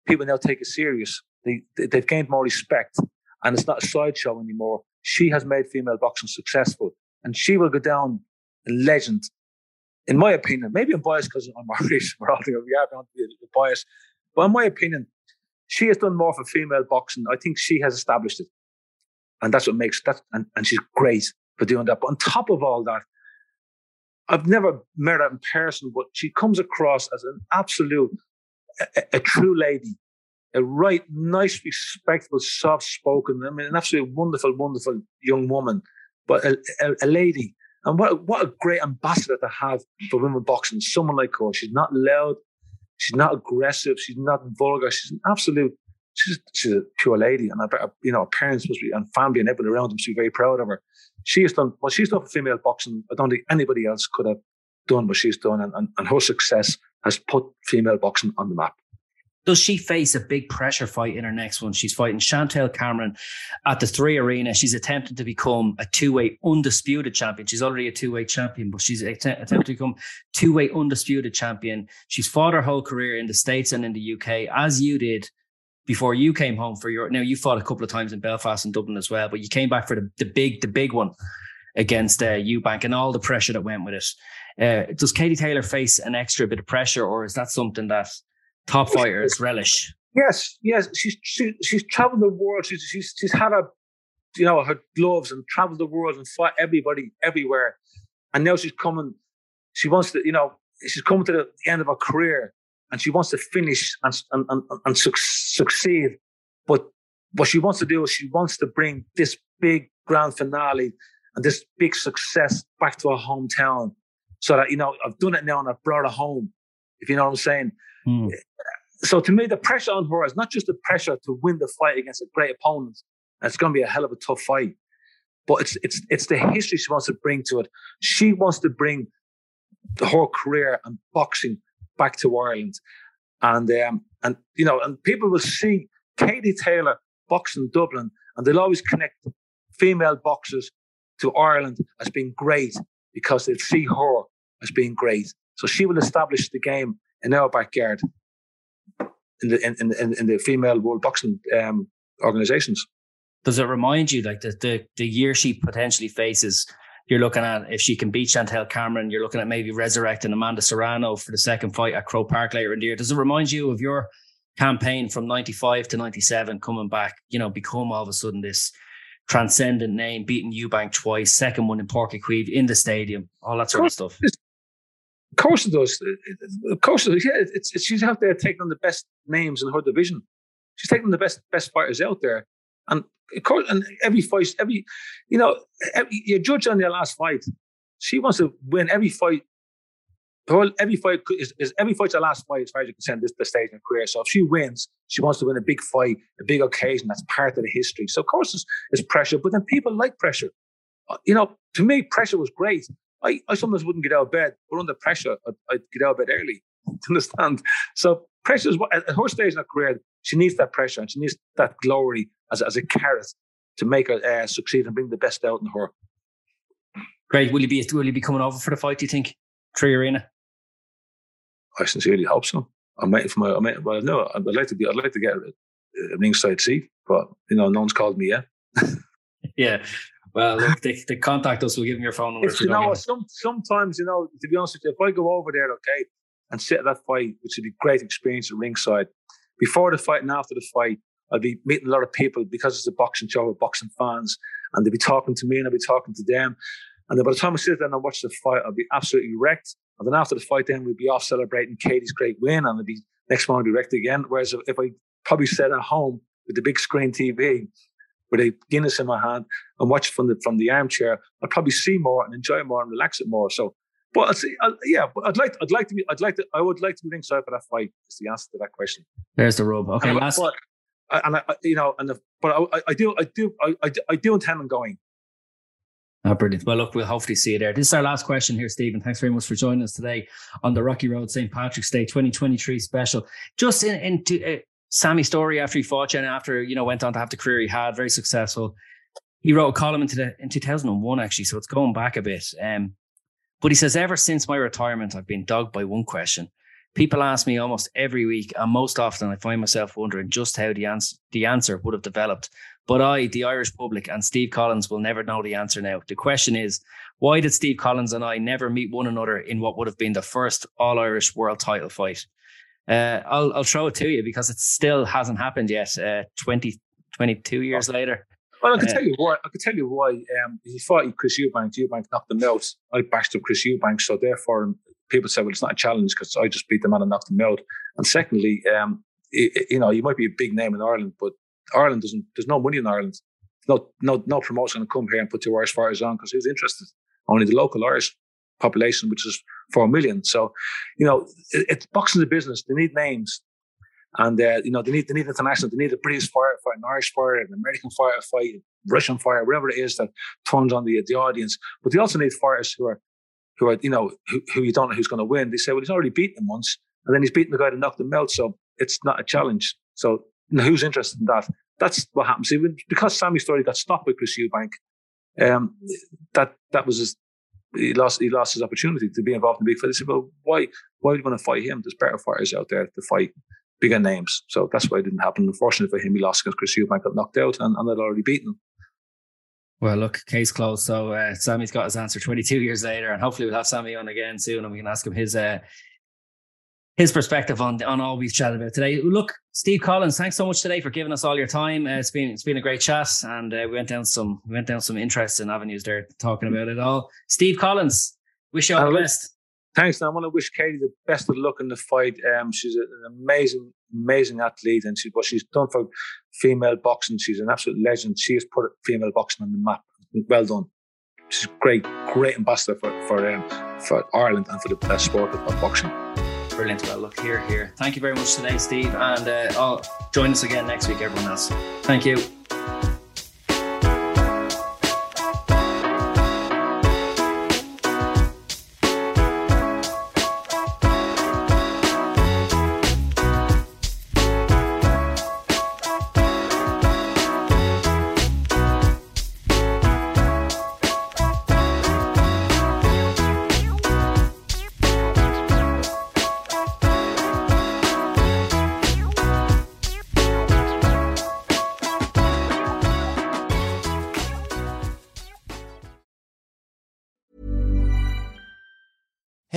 people now take it serious. They, they've gained more respect, and it's not a sideshow anymore. She has made female boxing successful, and she will go down a legend, in my opinion. Maybe I'm biased because I'm Irish. We're all we are going to be biased, but in my opinion, she has done more for female boxing. I think she has established it. And that's what makes that, and, and she's great for doing that. But on top of all that, I've never met her in person, but she comes across as an absolute, a, true lady, a right, nice, respectful, soft spoken, I mean, an absolutely wonderful, wonderful young woman, but a, a, a lady. And what, what a great ambassador to have for women boxing. Someone like her. She's not loud. She's not aggressive. She's not vulgar. She's an absolute. She's, she's a pure lady, and I bet you know her parents must be and family and everyone around them should be very proud of her. She has done what she's done for female boxing. I don't think anybody else could have done what she's done, and, and, and her success has put female boxing on the map. Does she face a big pressure fight in her next one? She's fighting Chantelle Cameron at the three arena. She's attempting to become a two-way undisputed champion. She's already a two-way champion, but she's attempting to become two-way undisputed champion. She's fought her whole career in the States and in the UK, as you did before you came home for your. Now, you fought a couple of times in Belfast and Dublin as well, but you came back for the, the big, the big one against uh, Eubank and all the pressure that went with it. Uh, does Katie Taylor face an extra bit of pressure, or is that something that top fighters relish. Yes, yes. She's she, she's traveled the world. She's she's she's had a you know her gloves and traveled the world and fought everybody everywhere. And now she's coming. She wants to you know she's coming to the end of her career and she wants to finish and and and, and su- succeed. But what she wants to do is she wants to bring this big grand finale and this big success back to her hometown. So that you know I've done it now and I've brought it home. If you know what I'm saying. Mm. So to me, the pressure on her is not just the pressure to win the fight against a great opponent. It's going to be a hell of a tough fight, but it's it's it's the history she wants to bring to it. She wants to bring the whole career and boxing back to Ireland, and um, and you know, and people will see Katie Taylor boxing Dublin, and they'll always connect female boxers to Ireland as being great because they'll see her as being great. So she will establish the game in our backyard in the in, in, in the female world boxing um, organizations. Does it remind you like the, the the year she potentially faces? You're looking at if she can beat Chantelle Cameron, you're looking at maybe resurrecting Amanda Serrano for the second fight at Croke Park later in the year. Does it remind you of your campaign from 95 to 97 coming back, you know, become all of a sudden this transcendent name, beating Eubank twice, second one in Uí Chaoimh in the stadium, all that sort of stuff. Of course it does. Of course it does. Yeah, it's, it's, she's out there taking on the best names in her division. She's taking the best best fighters out there, and of course, and every fight, every you know, every, you judge on their last fight. She wants to win every fight. Well, every fight is, is every fight's her last fight as far as you can send this the stage in her career. So if she wins, she wants to win a big fight, a big occasion. That's part of the history. So of course, it's, it's pressure, but then people like pressure. Uh, you know, to me, pressure was great I, I sometimes wouldn't get out of bed, but under pressure, I'd, I'd get out of bed early. Understand? So pressure is what at her stage in her career, she needs that pressure and she needs that glory as, as a carrot to make her uh, succeed and bring the best out in her. Great. Will you be will you be coming over for the fight? Do you think? Tree Arena. I sincerely hope so. I'm waiting for my. I'm waiting, well, no, I'd like to be. I'd like to get a, ringside seat, but you know, no one's called me yet. yeah. Well, look, they, they contact us. We'll give them your phone number. you know, some, sometimes, you know, to be honest with you, if I go over there, okay, and sit at that fight, which would be a great experience at ringside, before the fight and after the fight, I'll be meeting a lot of people because it's a boxing show with boxing fans, and they'll be talking to me and I'll be talking to them. And then by the time I sit there and I watch the fight, I'll be absolutely wrecked. And then after the fight, then we'd be off celebrating Katie's great win, and I'll be next one I'll be wrecked again. Whereas if I probably sat at home with the big screen TV with a Guinness in my hand and watch from the from the armchair, I'd probably see more and enjoy more and relax it more. So, but I'd say, yeah, but I'd like I'd like to be I'd like to I would like to be ringside for that fight. Is the answer to that question. There's the rub. Okay, and last. But, and I, you know, and the, but I, I do, I do, I, I, I do intend on going. Oh, brilliant. Well, look, we'll hopefully see you there. This is our last question here, Stephen. Thanks very much for joining us today on the Rocky Road St. Patrick's Day 2023 special. Just in, into uh, Sammy's story after he fought you and after, you know, went on to have the career he had, very successful. He wrote a column into the, in 2001, actually, so it's going back a bit. Um, but he says, ever since my retirement, I've been dogged by one question. People ask me almost every week, and most often I find myself wondering just how the, ans- the answer would have developed but I, the Irish public, and Steve Collins will never know the answer now. The question is, why did Steve Collins and I never meet one another in what would have been the first All Irish World Title fight? Uh, I'll I'll throw it to you because it still hasn't happened yet. Uh, 20, 22 years later. Well, I can uh, tell you why. I can tell you why. Um, he fought Chris Eubank. Eubank knocked him out. I bashed up Chris Eubank, so therefore people say, well, it's not a challenge because I just beat the man and knocked him out. And secondly, um, it, you know, you might be a big name in Ireland, but Ireland doesn't. There's no money in Ireland. No, no, no promoter going to come here and put two Irish fighters on because who's interested? Only the local Irish population, which is four million. So, you know, it, it's boxing the business. They need names, and uh, you know they need they need international. They need a British fighter fight, an Irish fighter, an American fighter fight, Russian fighter, whatever it is that turns on the the audience. But they also need fighters who are who are you know who, who you don't know who's going to win. They say, well, he's already beaten him once, and then he's beaten the guy that knocked him out. So it's not a challenge. So who's interested in that? That's what happens. Even because Sammy Storey got stopped by Chris Eubank, um, that that was his, he lost he lost his opportunity to be involved in the big fight. They said, well, why why would you want to fight him? There's better fighters out there to fight bigger names. So that's why it didn't happen. Unfortunately for him, he lost because Chris Eubank got knocked out and, and had already beaten. Well, look, case closed. So uh, Sammy's got his answer 22 years later, and hopefully we'll have Sammy on again soon, and we can ask him his uh, his perspective on on all we've chatted about today. Look, Steve Collins, thanks so much today for giving us all your time. Uh, it's been it's been a great chat, and uh, we went down some we went down some interesting avenues there talking about it all. Steve Collins, wish you all the best. Thanks. I want to wish Katie the best of luck in the fight. Um, she's an amazing, amazing athlete, and she, what she's done for female boxing, she's an absolute legend. She has put female boxing on the map. Well done. She's a great, great ambassador for for um, for Ireland and for the best sport of boxing. Brilliant. Well, look here, here. Thank you very much today, Steve, and uh, I'll join us again next week, everyone else. Thank you.